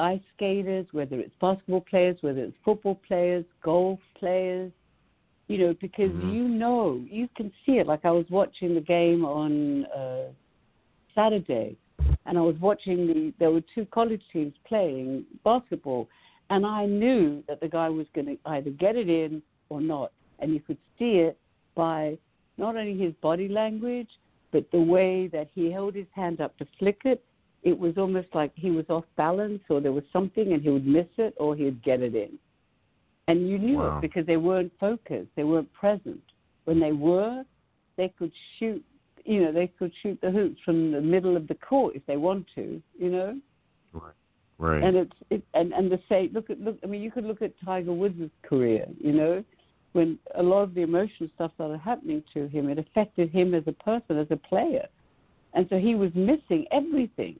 ice skaters, whether it's basketball players, whether it's football players, golf players. You know, because mm-hmm. you know, you can see it. Like I was watching the game on uh, Saturday, and I was watching the. There were two college teams playing basketball and I knew that the guy was going to either get it in or not. And you could see it by not only his body language, but the way that he held his hand up to flick it. It was almost like he was off balance or there was something and he would miss it or he'd get it in. And you knew wow. it because they weren't focused, they weren't present. When they were, they could shoot, you know, they could shoot the hoops from the middle of the court if they want to, you know. Right. Right. And it's it, and and the say look at look I mean you could look at Tiger Woods' career, you know, when a lot of the emotional stuff started happening to him, it affected him as a person, as a player, and so he was missing everything.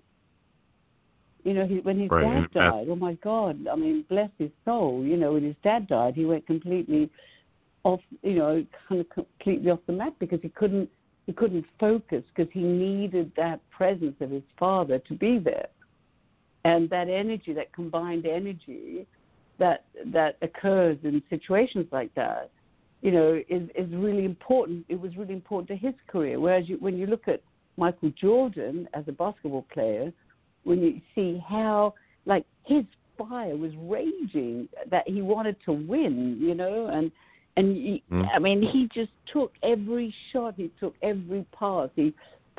You know, he, when his right. dad died, oh my God! I mean, bless his soul. You know, when his dad died, he went completely off. You know, kind of completely off the map because he couldn't he couldn't focus because he needed that presence of his father to be there and that energy, that combined energy that that occurs in situations like that, you know, is is really important. It was really important to his career. Whereas you, when you look at Michael Jordan as a basketball player, when you see how like his fire was raging that he wanted to win, you know, and and he, mm. I mean he just took every shot, he took every pass, he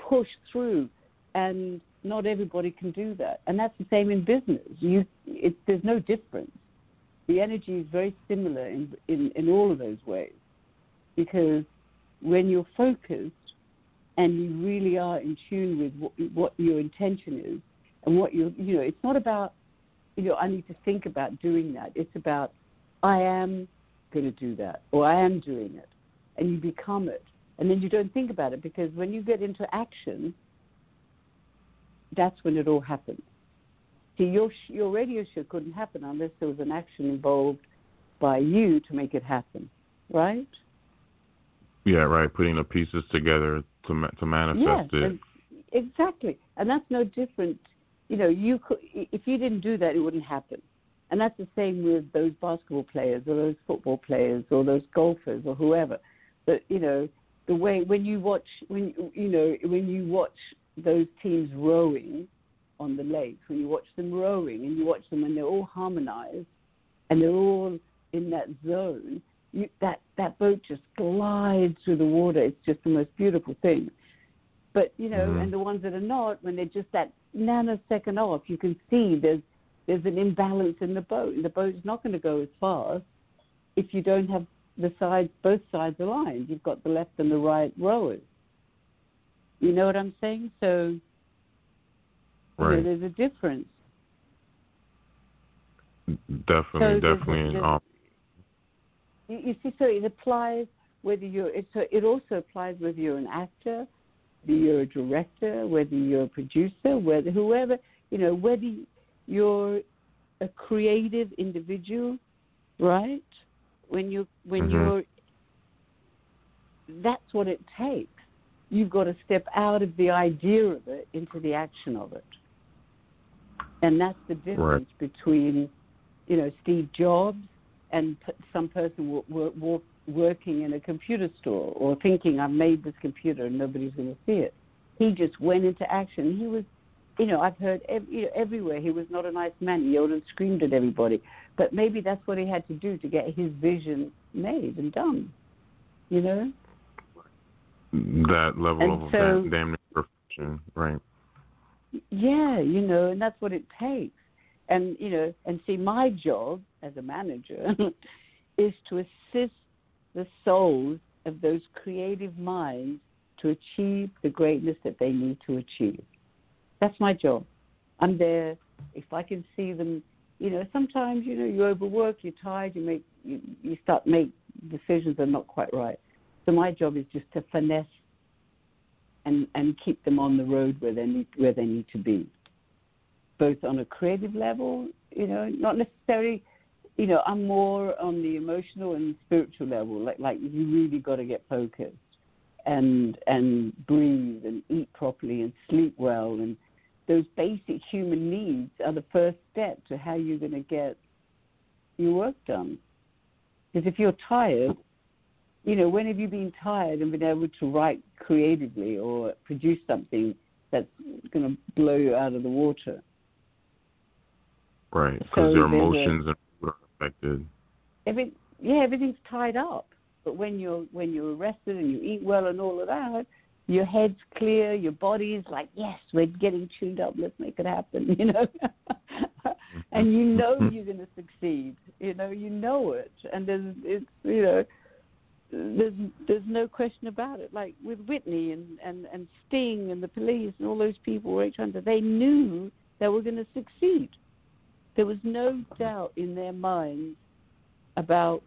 pushed through, and not everybody can do that, and that's the same in business. You, it, there's no difference. The energy is very similar in, in in all of those ways, because when you're focused and you really are in tune with what, what your intention is and what you you know, it's not about you know I need to think about doing that. It's about I am going to do that or I am doing it, and you become it, and then you don't think about it because when you get into action that's when it all happens. See, your your radio show couldn't happen unless there was an action involved by you to make it happen, right? Yeah, right. Putting the pieces together to to manifest yes, it. And, exactly, and that's no different. You know, you could if you didn't do that, it wouldn't happen. And that's the same with those basketball players or those football players or those golfers or whoever. But you know, the way when you watch when you know when you watch those teams rowing on the lakes, when you watch them rowing and you watch them and they're all harmonized and they're all in that zone, you, that that boat just glides through the water. It's just the most beautiful thing. But you know, mm-hmm. and the ones that are not, when they're just that nanosecond off, you can see there's there's an imbalance in the boat. and The boat's not going to go as fast if you don't have the sides, both sides aligned. You've got the left and the right rowers. You know what I'm saying? So right. you know, there's a difference. Definitely, so definitely. There's, um, you, you see, so it applies whether you're. It, so it also applies whether you're an actor, whether you're a director, whether you're a producer, whether whoever you know, whether you're a creative individual, right? When you when mm-hmm. you're, that's what it takes you've got to step out of the idea of it into the action of it. And that's the difference right. between, you know, Steve Jobs and some person w- w- working in a computer store or thinking I've made this computer and nobody's going to see it. He just went into action. He was, you know, I've heard ev- you know, everywhere he was not a nice man. He yelled and screamed at everybody. But maybe that's what he had to do to get his vision made and done. You know. That level and of so, damn perfection, right? Yeah, you know, and that's what it takes. And you know, and see, my job as a manager [laughs] is to assist the souls of those creative minds to achieve the greatness that they need to achieve. That's my job. I'm there. If I can see them, you know, sometimes you know you overwork, you're tired, you make you, you start make decisions that are not quite right. So my job is just to finesse and, and keep them on the road where they need where they need to be. Both on a creative level, you know, not necessarily you know, I'm more on the emotional and spiritual level. Like like you really got to get focused and and breathe and eat properly and sleep well and those basic human needs are the first step to how you're going to get your work done. Because if you're tired, you know, when have you been tired and been able to write creatively or produce something that's going to blow you out of the water? Right, because so your emotions a, are affected. Every, yeah, everything's tied up. But when you're when you're rested and you eat well and all of that, your head's clear, your body's like, yes, we're getting tuned up. Let's make it happen. [laughs] You know, [laughs] and you know you're going to succeed. You know, you know it, and there's it's you know there's there's no question about it. Like with Whitney and and and Sting and the police and all those people were trying to. They knew they were going to succeed. There was no doubt in their minds about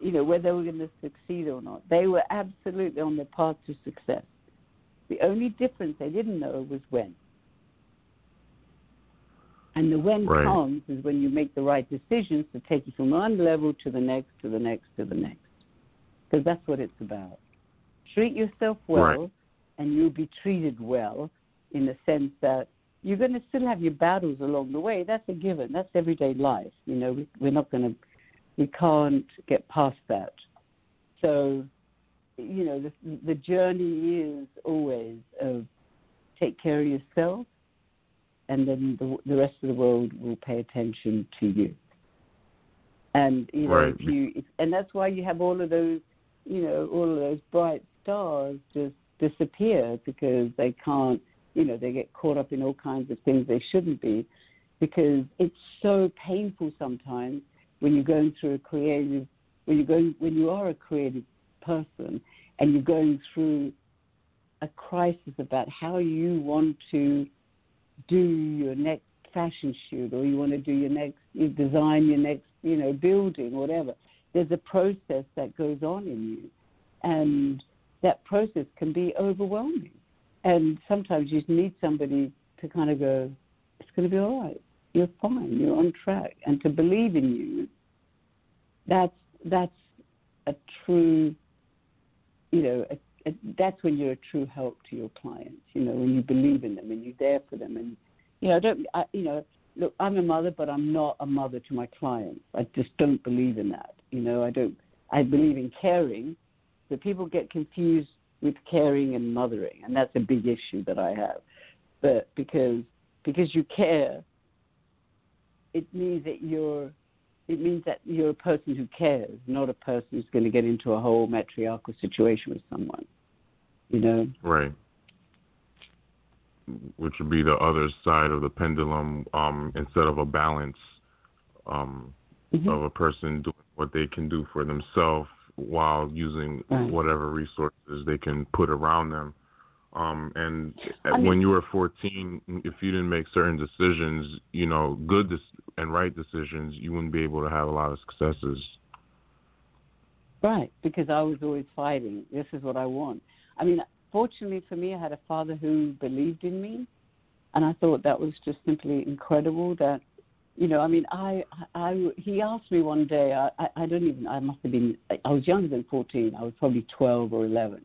you know whether they were going to succeed or not. They were absolutely on the path to success. The only difference they didn't know was when. And the when right. comes is when you make the right decisions to take you from one level to the next, to the next, to the next because that's what it's about. Treat yourself well, right. and you'll be treated well in the sense that you're going to still have your battles along the way. That's a given. That's everyday life. You know, we, we're not going to, we can't get past that. So, you know, the, the journey is always of take care of yourself, and then the, the rest of the world will pay attention to you. And you know, right. if you, if, and that's why you have all of those you know, all of those bright stars just disappear because they can't, you know, they get caught up in all kinds of things they shouldn't be because it's so painful sometimes when you're going through a creative, when you're going, when you are a creative person and you're going through a crisis about how you want to do your next fashion shoot or you want to do your next, you design your next, you know, building, whatever there's a process that goes on in you, and that process can be overwhelming. And sometimes you need somebody to kind of go, "It's going to be all right. You're fine. You're on track," and to believe in you. That's that's a true, you know, a, a, that's when you're a true help to your clients. You know, when you believe in them and you're there for them, and you know, I don't, I, you know, look, I'm a mother, but I'm not a mother to my clients. I just don't believe in that. You know, I don't. I believe in caring, but people get confused with caring and mothering, and that's a big issue that I have. But because because you care, it means that you're. It means that you're a person who cares, not a person who's going to get into a whole matriarchal situation with someone. You know. Right which would be the other side of the pendulum um, instead of a balance um, mm-hmm. of a person doing what they can do for themselves while using right. whatever resources they can put around them. Um, and I mean, when you were 14, if you didn't make certain decisions, you know, good and right decisions, you wouldn't be able to have a lot of successes. Right, because I was always fighting. This is what I want. I mean, fortunately for me, I had a father who believed in me, and I thought that was just simply incredible. That you know, I mean, I, I, he asked me one day. I, I, don't even. I must have been. I was younger than fourteen. I was probably twelve or eleven.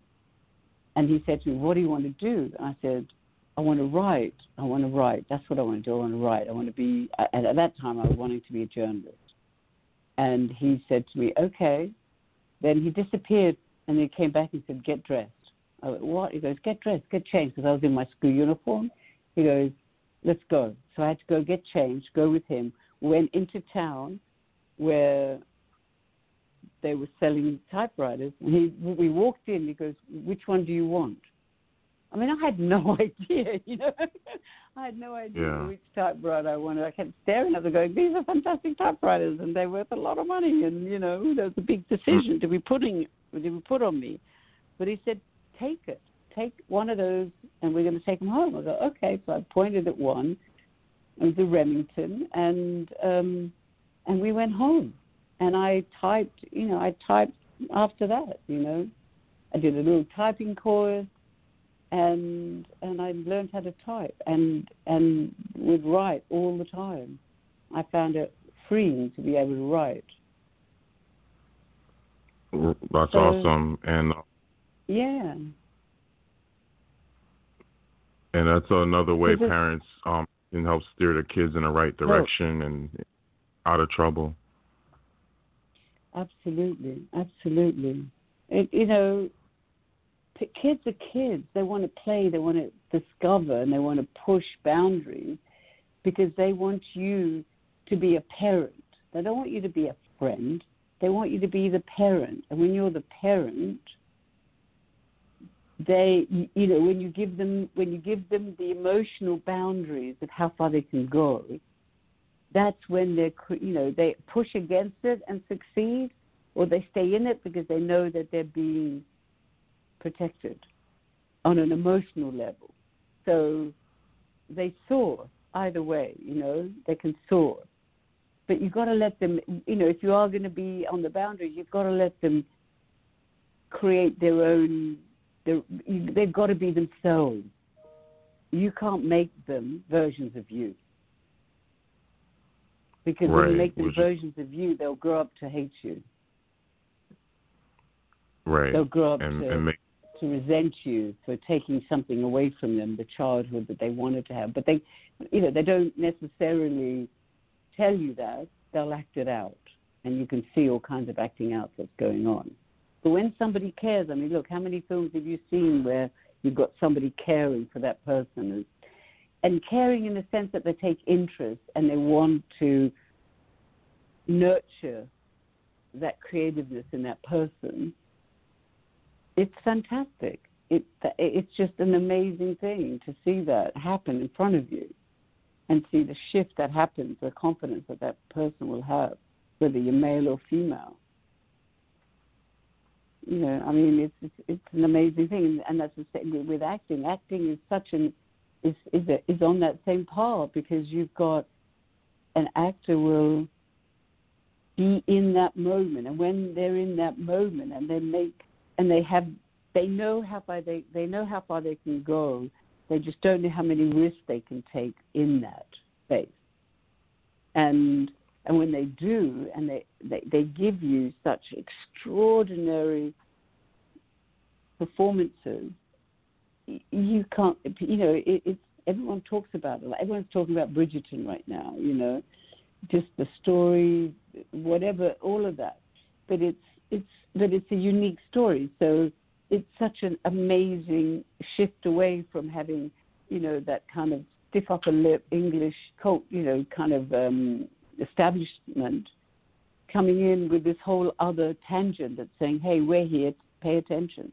And he said to me, "What do you want to do?" And I said, I want to write. I want to write. That's what I want to do. I want to write. I want to be. And at that time, I was wanting to be a journalist. And he said to me, "Okay." Then he disappeared, and he came back and said, "Get dressed." I went, "What?" He goes, "Get dressed, get changed," because I was in my school uniform. He goes, "Let's go." So I had to go get changed, go with him. Went into town, where they were selling typewriters. And he, we walked in. He goes, "Which one do you want?" I mean, I had no [laughs] idea. You know, I had no idea Yeah. which typewriter I wanted. I kept staring at them, going, "These are fantastic typewriters, and they're worth a lot of money." And you know, that was a big decision to be putting to be put on me. But he said, "Take it. Take one of those, and we're going to take them home." I go, "Okay." So I pointed at one. It was a Remington, and um, and we went home and I typed, you know, I typed after that, you know. I did a little typing course and and I learned how to type and and would write all the time. I found it freeing to be able to write. That's So- awesome, and Yeah. And that's another way parents um can help steer their kids in the right direction and out of trouble. Absolutely, absolutely. It, you know, kids are kids. They want to play. They want to discover, and they want to push boundaries because they want you to be a parent. They don't want you to be a friend. They want you to be the parent. And when you're the parent, they, you know, when you give them, when you give them the emotional boundaries of how far they can go, that's when they're you know they push against it and succeed or they stay in it because they know that they're being protected on an emotional level. So they soar either way you know they can soar. But you've got to let them you know if you are going to be on the boundaries you've got to let them create their own their, you- they've got to be themselves you can't make them versions of you because when you make them which versions of you, they'll grow up to hate you. Right. They'll grow up and to, and to resent you for taking something away from them, the childhood that they wanted to have. But they, you know, they don't necessarily tell you that. They'll act it out, and you can see all kinds of acting out that's going on. But when somebody cares, I mean, look, how many films have you seen where you've got somebody caring for that person and, caring in the sense that they take interest and they want to nurture that creativeness in that person it's fantastic. It, it's just an amazing thing to see that happen in front of you and see the shift that happens, the confidence that that person will have, whether you're male or female. You know, I mean, it's it's, it's an amazing thing, and that's the same with- acting. Acting is such an is is a, is on that same par because you've got an actor will be in that moment, and when they're in that moment, and they make and they have they know how far they they know how far they can go. They just don't know how many risks they can take in that space. And and when they do, and they they, they give you such extraordinary performances, you can't. You know, it, it's everyone talks about it. Everyone's talking about Bridgerton right now. You know, just the story, whatever, all of that. But it's it's but it's a unique story. So it's such an amazing shift away from having, you know, that kind of stiff upper lip English cult, you know, kind of um, establishment coming in with this whole other tangent that's saying, "Hey, we're here. Pay attention."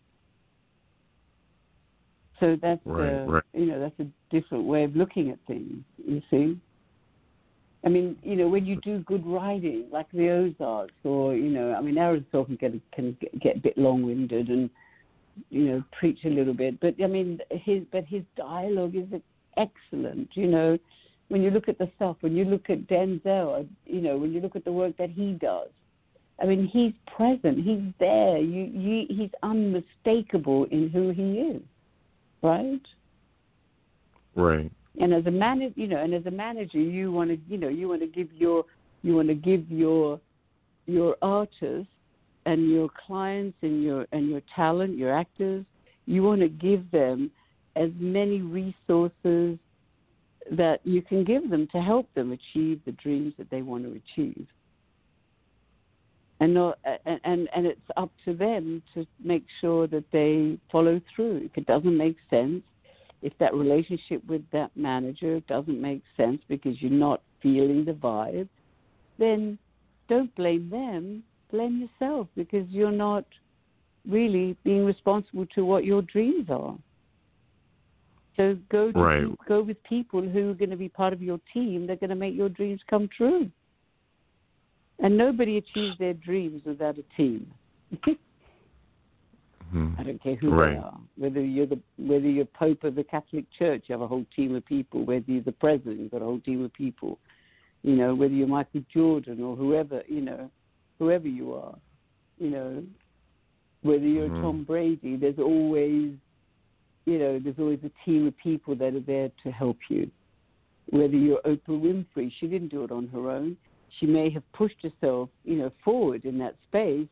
So that's Right, uh, right. you know that's a different way of looking at things. You see. I mean, you know, when you do good writing, like the Ozarks, or you know, I mean, Aaron Sorkin can can get a bit long-winded and you know preach a little bit, but I mean, his but his dialogue is excellent. You know, when you look at the stuff, when you look at Denzel, you know, when you look at the work that he does, I mean, he's present, he's there. You, you he's unmistakable in who he is, right? right. and as a manager you know and as a manager you want to you know you want to give your you want to give your your artists and your clients and your and your talent your actors you want to give them as many resources that you can give them to help them achieve the dreams that they want to achieve. And, not, and, and, it's up to them to make sure that they follow through. If it doesn't make sense, if that relationship with that manager doesn't make sense because you're not feeling the vibe, then don't blame them, blame yourself because you're not really being responsible to what your dreams are. So go to, right. go with people who are going to be part of your team. They're going to make your dreams come true. And nobody achieves their dreams without a team. mm-hmm. I don't care who right. they are. Whether you're the whether you're Pope of the Catholic Church, you have a whole team of people. Whether you're the president, you've got a whole team of people. You know, whether you're Michael Jordan or whoever, you know, whoever you are, you know, whether you're mm-hmm. Tom Brady, there's always, you know, there's always a team of people that are there to help you. Whether you're Oprah Winfrey, she didn't do it on her own. She may have pushed herself, you know, forward in that space,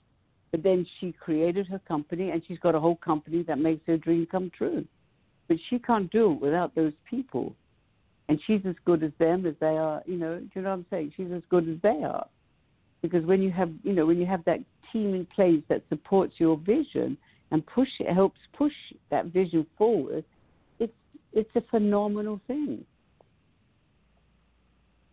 but then she created her company and she's got a whole company that makes her dream come true. But she can't do it without those people. And she's as good as them as they are, you know, do you know what I'm saying? She's as good as they are. Because when you have, you know, when you have that team in place that supports your vision and push it helps push that vision forward, it's it's a phenomenal thing.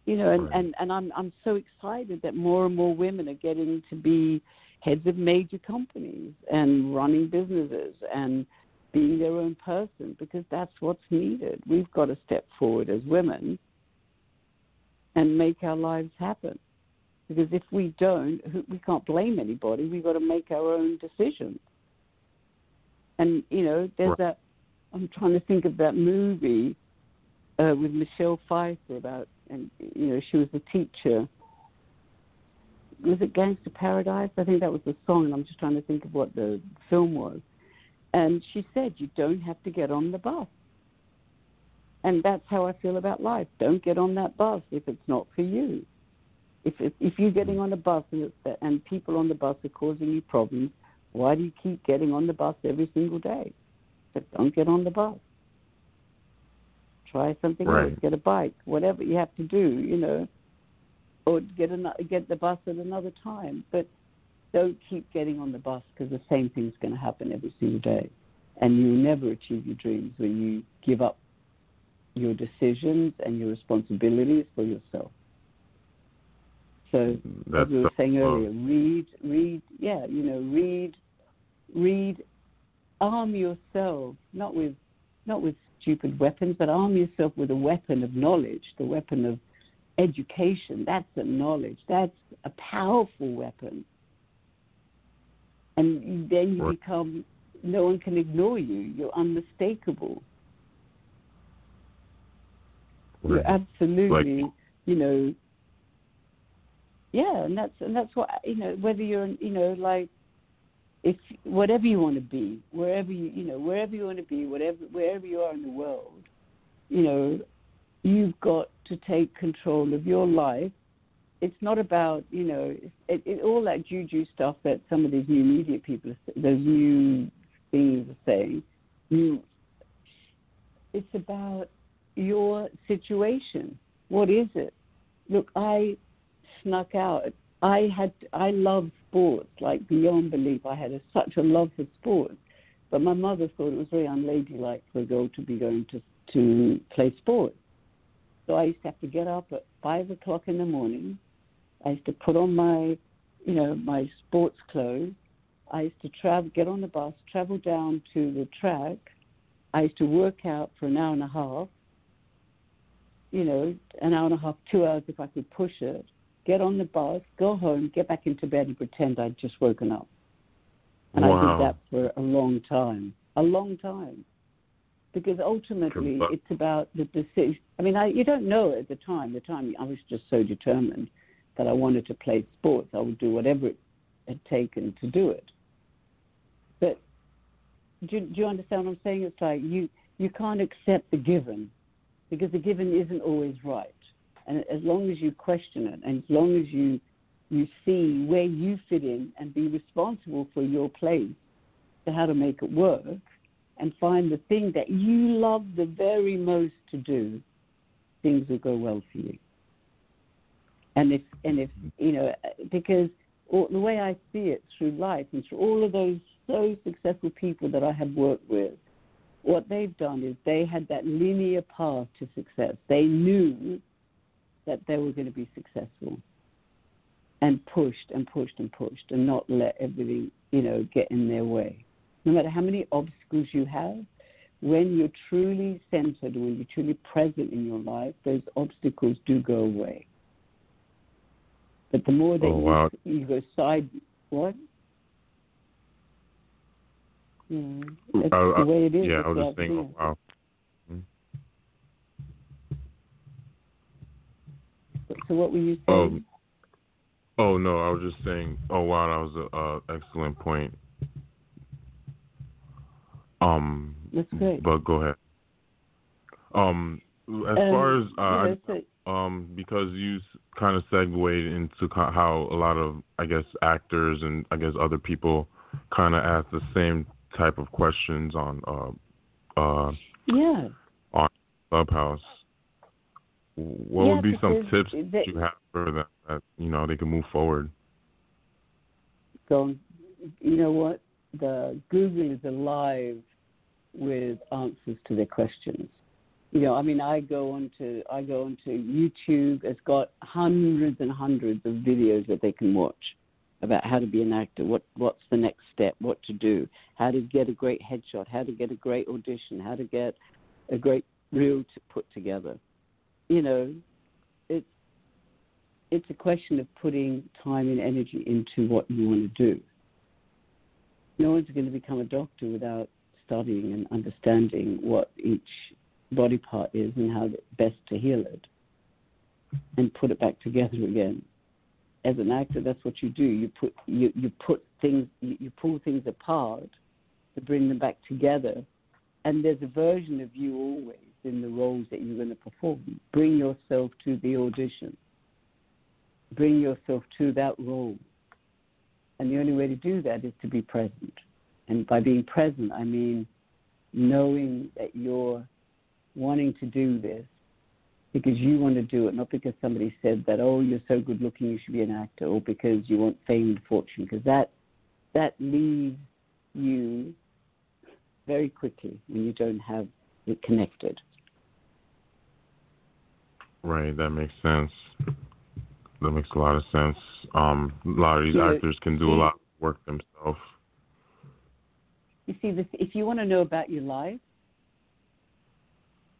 You know, and, right. and, and I'm I'm so excited that more and more women are getting to be heads of major companies and running businesses and being their own person because that's what's needed. We've got to step forward as women and make our lives happen. Because if we don't, we can't blame anybody. We've got to make our own decisions. And you know, there's right. that. I'm trying to think of that movie uh, with Michelle Pfeiffer about, and you know, she was a teacher. Was it Gangster Paradise? I think that was the song, and I'm just trying to think of what the film was. And she said, "You don't have to get on the bus." And that's how I feel about life. Don't get on that bus if it's not for you. If if, if you're getting on a bus and, and people on the bus are causing you problems, why do you keep getting on the bus every single day? But don't get on the bus. Try something right. else. Get a bike. Whatever you have to do, you know, or get a, get the bus at another time. But don't keep getting on the bus because the same thing's going to happen every single day, and you'll never achieve your dreams when you give up your decisions and your responsibilities for yourself. So That's as we were saying earlier, read, read, yeah, you know, read, read, arm yourself not with, not with stupid weapons, but arm yourself with a weapon of knowledge, the weapon of education. That's a knowledge. That's a powerful weapon. And then you Right. become, no one can ignore you. You're unmistakable. You're absolutely, Like- you know, yeah, and that's and that's what you know. Whether you're, you know, like if whatever you want to be, wherever you, you know, wherever you want to be, whatever wherever you are in the world, you know, you've got to take control of your life. It's not about, you know, it, it, all that juju stuff that some of these new media people, those new things are saying. You, it's about your situation. What is it? Look, I snuck out. I had I love sports like beyond belief. I had a, such a love for sports, but my mother thought it was very unladylike for a girl to be going to to play sports. So I used to have to get up at five o'clock in the morning. I used to put on my, you know, my sports clothes. I used to travel, get on the bus, travel down to the track. I used to work out for an hour and a half. You know, an hour and a half, two hours if I could push it. Get on the bus, go home, get back into bed, and pretend I'd just woken up. And I did that for a long time, a long time, because ultimately it's about the decision. I mean, I, you don't know at the time. The time I was just so determined that I wanted to play sports. I would do whatever it had taken to do it. But do, you- do you understand what I'm saying? It's like you you can't accept the given because the given isn't always right. And as long as you question it, and as long as you you see where you fit in and be responsible for your place to how to make it work, and find the thing that you love the very most to do, things will go well for you. And if and if you know because all, the way I see it through life and through all of those so successful people that I have worked with, what they've done is they had that linear path to success. They knew that they were going to be successful and pushed and pushed and pushed and not let everything, you know, get in their way. No matter how many obstacles you have, when you're truly centered, when you're truly present in your life, those obstacles do go away. But the more that oh, wow. you, you go side, what? Yeah, mm, that's I, the way it is. Yeah, I was just oh, wow. So what were you Oh, saying? oh no, I was just saying. Oh wow, that was a uh, excellent point. Um, That's great. but go ahead. Um, as Um, far as uh, yeah, I- um, because you kind of segued into how a lot of, I guess, actors and I guess other people kind of ask the same type of questions on uh, uh, yeah. On Clubhouse. What Yeah, would be some tips they- you have for them that you know they can move forward? So, you know what? The Google is alive with answers to their questions. You know, I mean, I go onto I go onto YouTube. It's got hundreds and hundreds of videos that they can watch about how to be an actor. What what's the next step? What to do? How to get a great headshot? How to get a great audition? How to get a great reel to put together? You know, it's it's a question of putting time and energy into what you want to do. No one's going to become a doctor without studying and understanding what each body part is and how best to heal it and put it back together again. As an actor, that's what you do. You put you, you put things you, you pull things apart to bring them back together, and there's a version of you always in the roles that you're going to perform. Bring yourself to the audition. Bring yourself to that role. And the only way to do that is to be present. And by being present, I mean knowing that you're wanting to do this because you want to do it, not because somebody said that, oh, you're so good looking, you should be an actor, or because you want fame and fortune, because that, that leaves you very quickly when you don't have it connected. Right, that makes sense. That makes a lot of sense. Um, a lot of these Yeah, actors can do a lot of work themselves. You see, this, if you want to know about your life,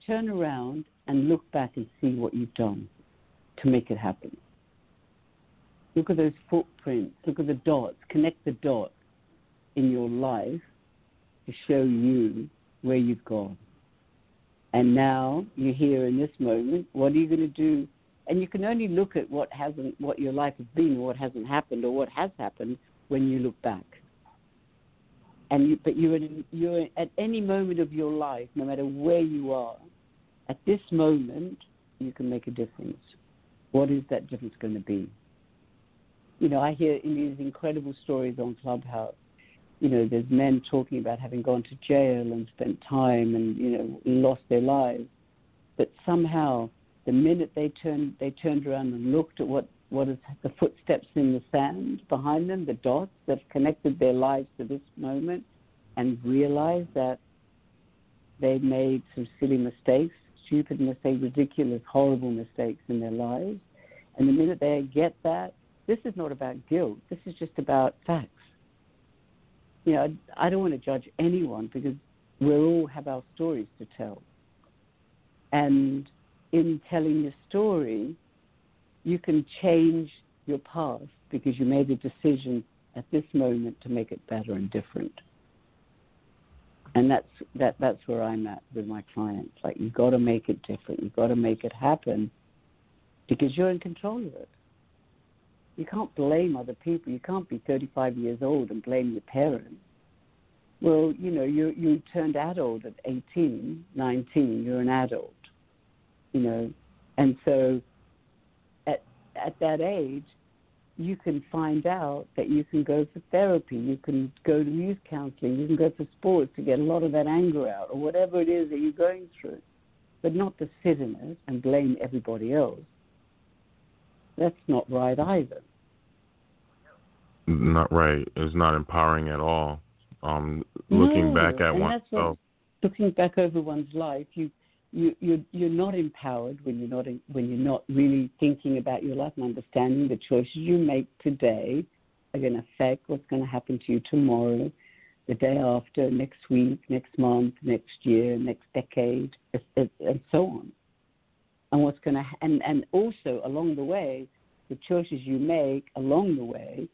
turn around and look back and see what you've done to make it happen. Look at those footprints, look at the dots, connect the dots in your life to show you where you've gone. And now you're here in this moment. What are you going to do? And you can only look at what hasn't, what your life has been, or what hasn't happened, or what has happened when you look back. And you, but you're in, you're at any moment of your life, no matter where you are, at this moment you can make a difference. What is that difference going to be? You know, I hear these incredible stories on Clubhouse. You know, there's men talking about having gone to jail and spent time and you know lost their lives, but somehow the minute they turned they turned around and looked at what what is the footsteps in the sand behind them, the dots that connected their lives to this moment, and realized that they made some silly mistakes, stupid mistakes, ridiculous, horrible mistakes in their lives. And the minute they get that, this is not about guilt. This is just about facts. You know, I, don't want to judge anyone because we all have our stories to tell. And in telling your story, you can change your past because you made a decision at this moment to make it better and different. And that's that that's where I'm at with my clients. Like you've got to make it different. You've got to make it happen because you're in control of it. You can't blame other people. You can't be 35 years old and blame your parents. Well, you know, you you turned adult at 18, 19. You're an adult, you know, and so at at that age, you can find out that you can go for therapy, you can go to youth counseling, you can go for sports to get a lot of that anger out, or whatever it is that you're going through. But not to sit in it and blame everybody else. That's not right either. Not right. It's not empowering at all. Um, looking No, back at oneself. looking back over one's life, you you you're, you're not empowered when you're not when you're not really thinking about your life and understanding the choices you make today are going to affect what's going to happen to you tomorrow, the day after, next week, next month, next year, next decade, and so on. And what's going to and and also along the way, the choices you make along the way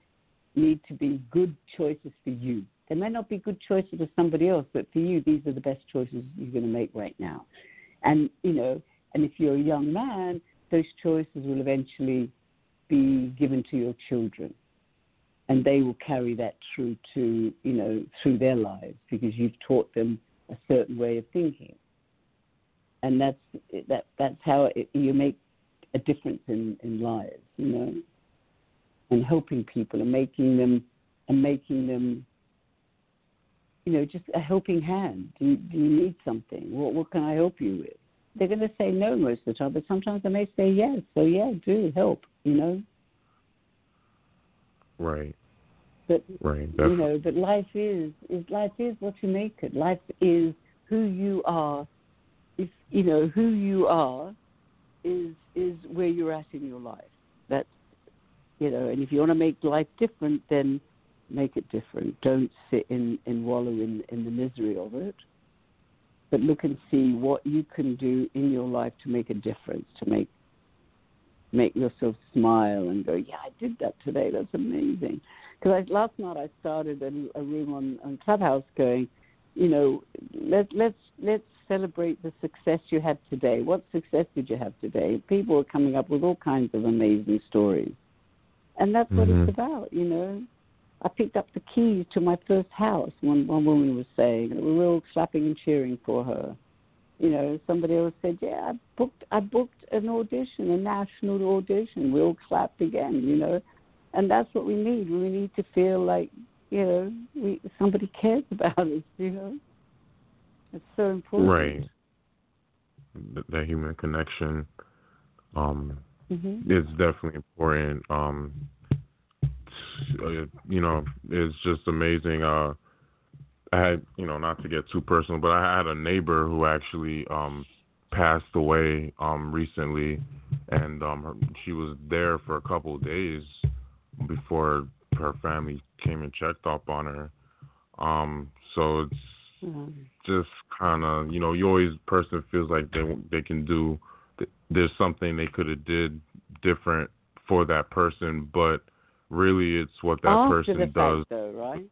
need to be good choices for you. They may not be good choices for somebody else, but for you, these are the best choices you're going to make right now. And you know, and if you're a young man, those choices will eventually be given to your children, and they will carry that through to you know through their lives because you've taught them a certain way of thinking. And that's that. That's how it, you make a difference in in lives, you know, and helping people and making them and making them you know, just a helping hand. Do you, do you need something? What, what can I help you with? They're going to say no most of the time, but sometimes they may say yes. So yeah, do help. You know, Right. but Right. you know, but life is is life is what you make it. Life is who you are. If you know who you are, is is where you're at in your life. That's you know, and if you want to make life different, then make it different. Don't sit in and wallow in in the misery of it. But look and see what you can do in your life to make a difference, to make make yourself smile and go, yeah, I did that today. That's amazing. Because last night I started a, a room on, on Clubhouse going, you know, let let's let's celebrate the success you had today. What success did you have today? People are coming up with all kinds of amazing stories, and that's what Mhm. it's about, you know. I picked up the keys to my first house. One one woman was saying, and we were all clapping and cheering for her. You know, somebody else said, "Yeah, I booked I booked an audition, a national audition." We all clapped again, you know, and that's what we need. We need to feel like you know we somebody cares [laughs] about us. You know, it's so important. Right. Th- That human connection um, hmm is definitely important. Um, uh, you know, it's just amazing. Uh, I had, you know, not to get too personal, but I had a neighbor who actually um, passed away um, recently, and um, her, she was there for a couple of days before her family came and checked up on her. Um, so it's Um, just kind of you know you always person feels like they they can do there's something they could have did different for that person but really it's what that after person the does fact, though, right?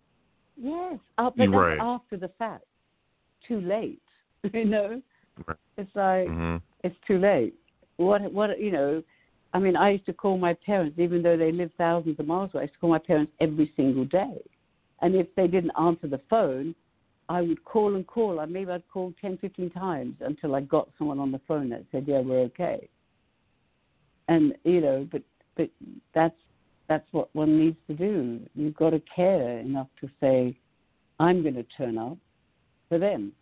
Yes, uh, but right. after the fact. Too late. [laughs] you know, Right. it's like hmm it's too late. What what you know? I mean, I used to call my parents, even though they live thousands of miles away. I used to call my parents every single day, and if they didn't answer the phone, I would call and call. I maybe I'd call ten, fifteen times until I got someone on the phone that said, "Yeah, we're okay." And you know, but but that's that's what one needs to do. You've got to care enough to say, "I'm going to turn up for them."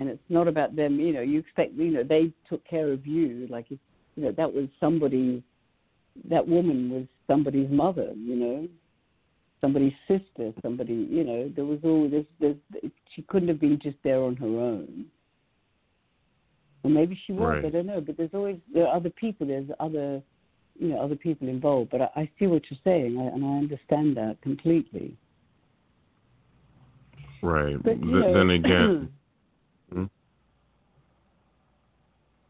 and it's not about them. You know, you expect you know they took care of you. Like if, you know that was somebody, that woman was somebody's mother. You know, somebody's sister. Somebody. You know, there was all this. This she couldn't have been just there on her own. Or maybe she was. Right. I don't know. But there's always there are other people. There's other. You know, other people involved, but I, I see what you're saying, I, and I understand that completely. right But Th- know, then again [clears throat] Hmm?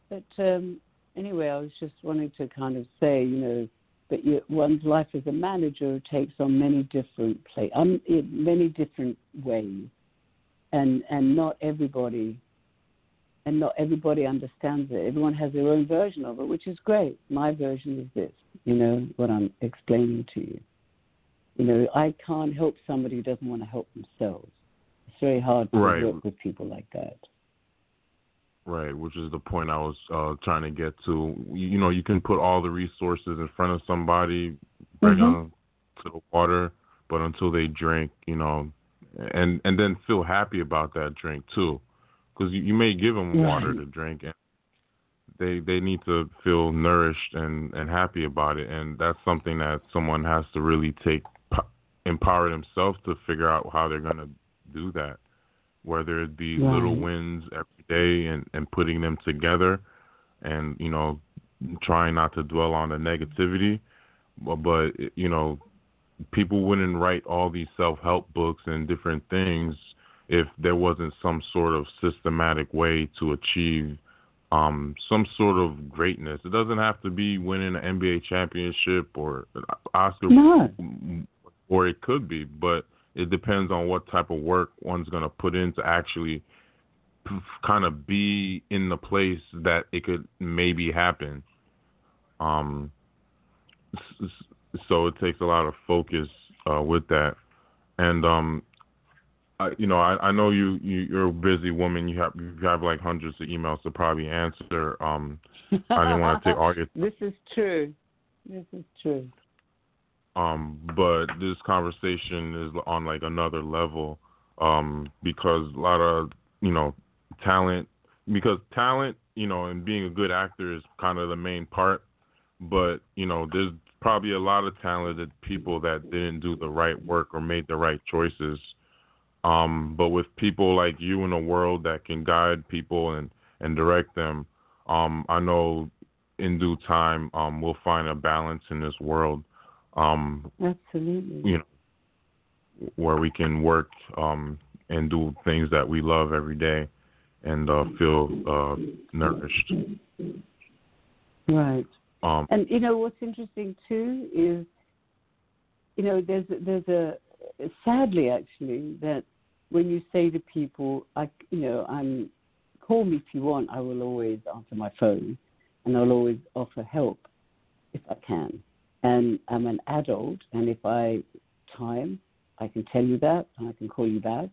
But um, anyway, I was just wanting to kind of say, you know, that you, one's life as a manager takes on many different play, um, in many different ways, and and not everybody, and not everybody understands it. Everyone has their own version of it, which is great. My version is this, you know, what I'm explaining to you. You know, I can't help somebody who doesn't want to help themselves. It's very hard to Right. work with people like that. Right, which is the point I was uh, trying to get to. You know, you can put all the resources in front of somebody, bring Mhm. them to the water, but until they drink, you know, and and then feel happy about that drink too, because you, you may give them water to drink, and they they need to feel nourished and and happy about it, and that's something that someone has to really take empower themselves to figure out how they're gonna do that whether it be little wins every day and, and putting them together and, you know, trying not to dwell on the negativity. But, but you know, people wouldn't write all these self help books and different things if there wasn't some sort of systematic way to achieve um, some sort of greatness. It doesn't have to be winning an NBA championship or an Oscar No. or it could be, but it depends on what type of work one's going to put in to actually kind of be in the place that it could maybe happen. Um, so it takes a lot of focus uh, with that, and um, I, you know, I, I know you, you you're a busy woman. You have you have like hundreds of emails to probably answer. Um, I didn't want to take all your [laughs] This is true. This is true. Um but this conversation is on like another level um because a lot of you know talent because talent you know and being a good actor is kind of the main part. But you know there's probably a lot of talented people that didn't do the right work or made the right choices. Um but with people like you in the world that can guide people and and direct them um i know in due time um we'll find a balance in this world um, Absolutely. you know, where we can work um, and do things that we love every day and uh, feel uh, nourished. Right. Um, And you know what's interesting too is, you know, there's there's a sadly actually that when you say to people, I you know I'm call me if you want, I will always answer my phone, and I'll always offer help if I can. And I'm an adult, and if I time, I can tell you that, and I can call you back.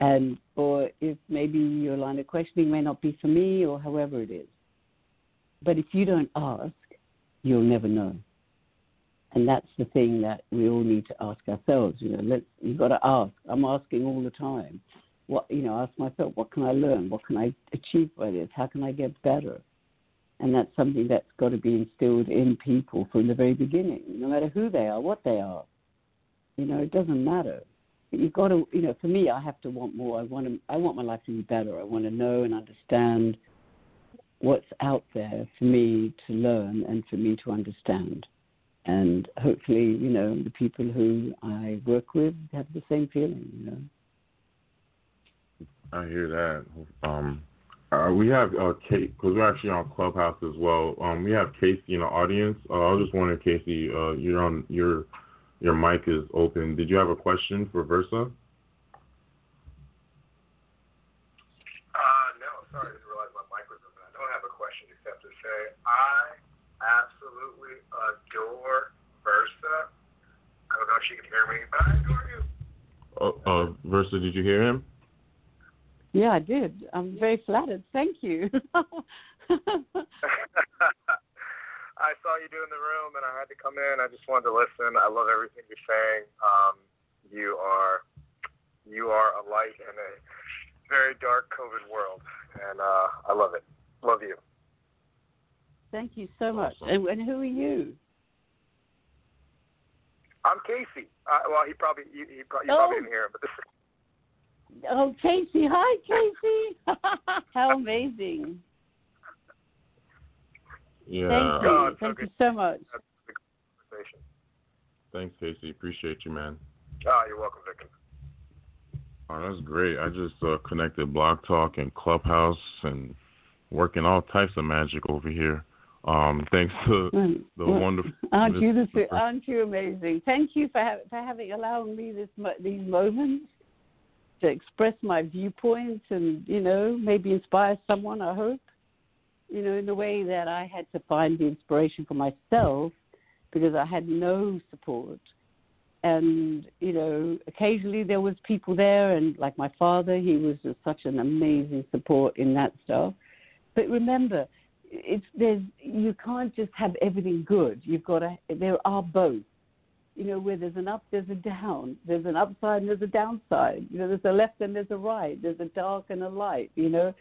And or if maybe your line of questioning may not be for me, or however it is. But if you don't ask, you'll never know. And that's the thing that we all need to ask ourselves. You know, let's you've got to ask. I'm asking all the time. What you know, ask myself, what can I learn? What can I achieve by this? How can I get better? And that's something that's got to be instilled in people from the very beginning, no matter who they are, what they are. You know, it doesn't matter. But you've got to, you know, for me, I have to want more. I want to, I want my life to be better. I want to know and understand what's out there for me to learn and for me to understand. And hopefully, you know, the people who I work with have the same feeling, you know. I hear that. Um, uh, we have uh, Kate because we're actually on Clubhouse as well. Um, we have Casey in the audience. Uh, I was just wondering, Casey, uh, you're on your your mic is open. Did you have a question for Versa? Uh, no, sorry, I didn't realize my mic was open. I don't have a question except to say I absolutely adore Versa. I don't know if she can hear me, but I adore you. Uh, uh, Versa, did you hear him? Yeah, I did. I'm very flattered. Thank you. [laughs] I saw you do in the room, and I had to come in. I just wanted to listen. I love everything you're saying. Um, you are you are a light in a very dark COVID world, and uh, I love it. Love you. Thank you so much. And, and who are you? I'm Casey. Uh, well, he probably you, he probably, you Oh. probably didn't hear him, but this is Oh, Casey. Hi, Casey. [laughs] How amazing. Yeah. Thank you. Oh, Thank okay. you so much. that's the conversation. Thanks, Casey. Appreciate you, man. Oh, you're welcome, Vic. Oh, that's great. I just uh, connected Blog Talk and Clubhouse and working all types of magic over here. Um, thanks to Mm, the well, wonderful. [laughs] Aren't you the, aren't you amazing? Thank you for ha- for having allowing me this mo- these moments to express my viewpoints and you know maybe inspire someone. I hope you know in the way that I had to find the inspiration for myself because I had no support and you know, occasionally there was people there, and like my father, he was just such an amazing support in that stuff. But remember, it's there's you can't just have everything good. You've got to. There are both. You know, where there's an up, there's a down. There's an upside and there's a downside. You know, there's a left and there's a right. There's a dark and a light. You know,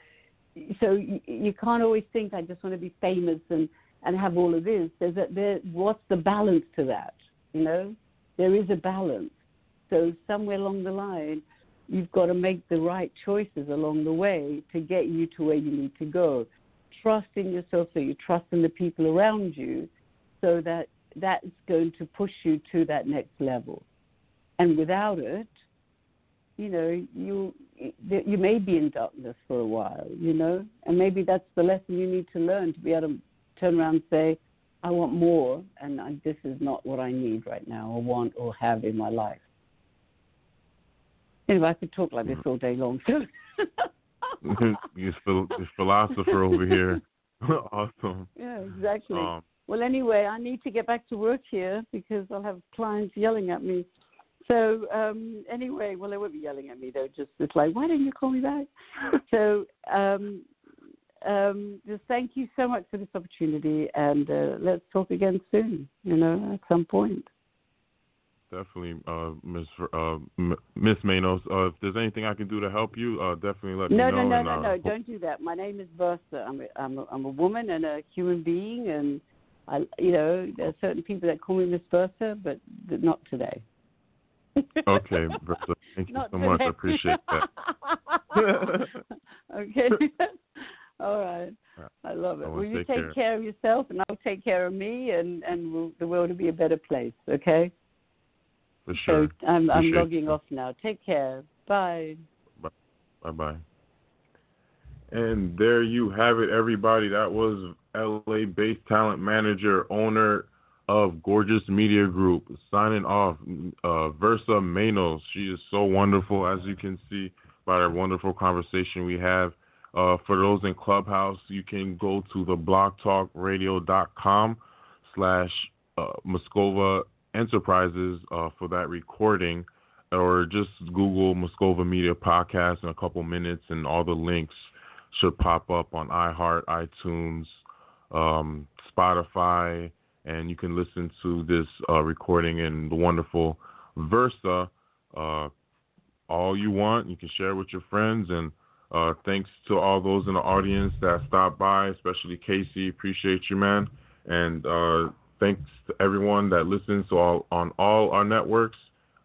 so you, you can't always think I just want to be famous and and have all of this. There's a, there. What's the balance to that? You know, there is a balance. So somewhere along the line, you've got to make the right choices along the way to get you to where you need to go. Trust in yourself, so you trust in the people around you, so that that's going to push you to that next level. And without it, you know, you you may be in darkness for a while, you know, and maybe that's the lesson you need to learn to be able to turn around and say, I want more, and I, this is not what I need right now, or want, or have in my life. Anyway, I could talk like this all day long. So. you're, philosopher over here. [laughs] awesome. Yeah, exactly. Um, well, anyway, I need to get back to work here because I'll have clients yelling at me. So um, anyway, well, they won't be yelling at me. They're just it's like, why didn't you call me back? [laughs] so um, um, just thank you so much for this opportunity, and uh, let's talk again soon. You know, at some point. Definitely, uh, Miss uh, Miss Manos. Uh, if there's anything I can do to help you, uh, definitely let no, me know. No, no, and, no, uh, no, Don't do that. My name is Versa. I'm a, I'm a, I'm a woman and a human being, and I, you know, there are certain people that call me Miss Versa, but not today. okay, Versa. Thank you not so today. much. I appreciate that. [laughs] okay. [laughs] All right. I love it. I will you take, care. care. of yourself, and I'll take care of me, and and we'll, the world will be a better place. Okay. For sure. So I'm I'm logging you. off now. Take care. Bye. Bye bye. And there you have it, everybody. That was LA based talent manager, owner of Gorgeous Media Group, signing off. Uh, Versa Manos. She is so wonderful, as you can see by our wonderful conversation we have. Uh, for those in Clubhouse, you can go to the blogtalkradio.com slash uh, Moscova Enterprises uh, for that recording, or just Google Moscova Media Podcast in a couple minutes, and all the links should pop up on iHeart, iTunes, um, Spotify, and you can listen to this uh, recording in the wonderful Versa uh, all you want. You can share with your friends, and uh, thanks to all those in the audience that stopped by, especially Casey. Appreciate you, man. And uh, thanks to everyone that listens to all, on all our networks.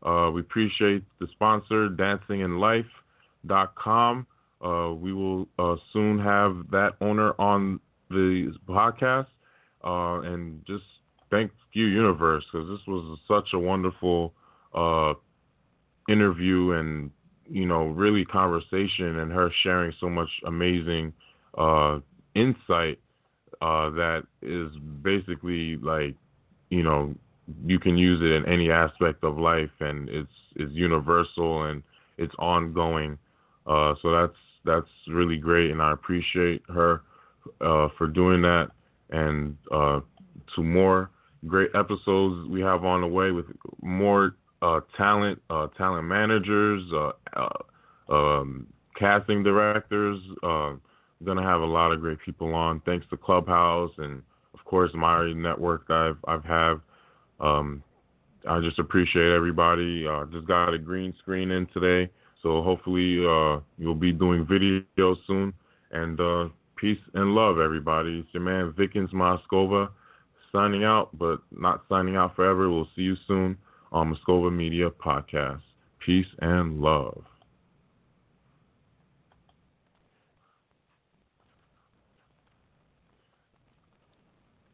Uh, we appreciate the sponsor, dancinginlife.com. Uh, we will uh, soon have that owner on the podcast. Uh, and just thank you, Universe, because this was such a wonderful uh, interview and, you know, really conversation and her sharing so much amazing uh, insight uh, that is basically like, you know, you can use it in any aspect of life and it's it's universal and it's ongoing. Uh, so that's that's really great and I appreciate her uh, for doing that and uh, to more great episodes we have on the way with more uh, talent, uh, talent managers, uh, uh, um, casting directors. Uh, gonna have a lot of great people on. Thanks to Clubhouse and of course my network that I've I've have. Um, I just appreciate everybody. Just got a green screen in today, so hopefully you'll be doing video soon. And peace and love, everybody. It's your man Vikins Moskova signing out, but not signing out forever. We'll see you soon on Moscova Media Podcast. Peace and love.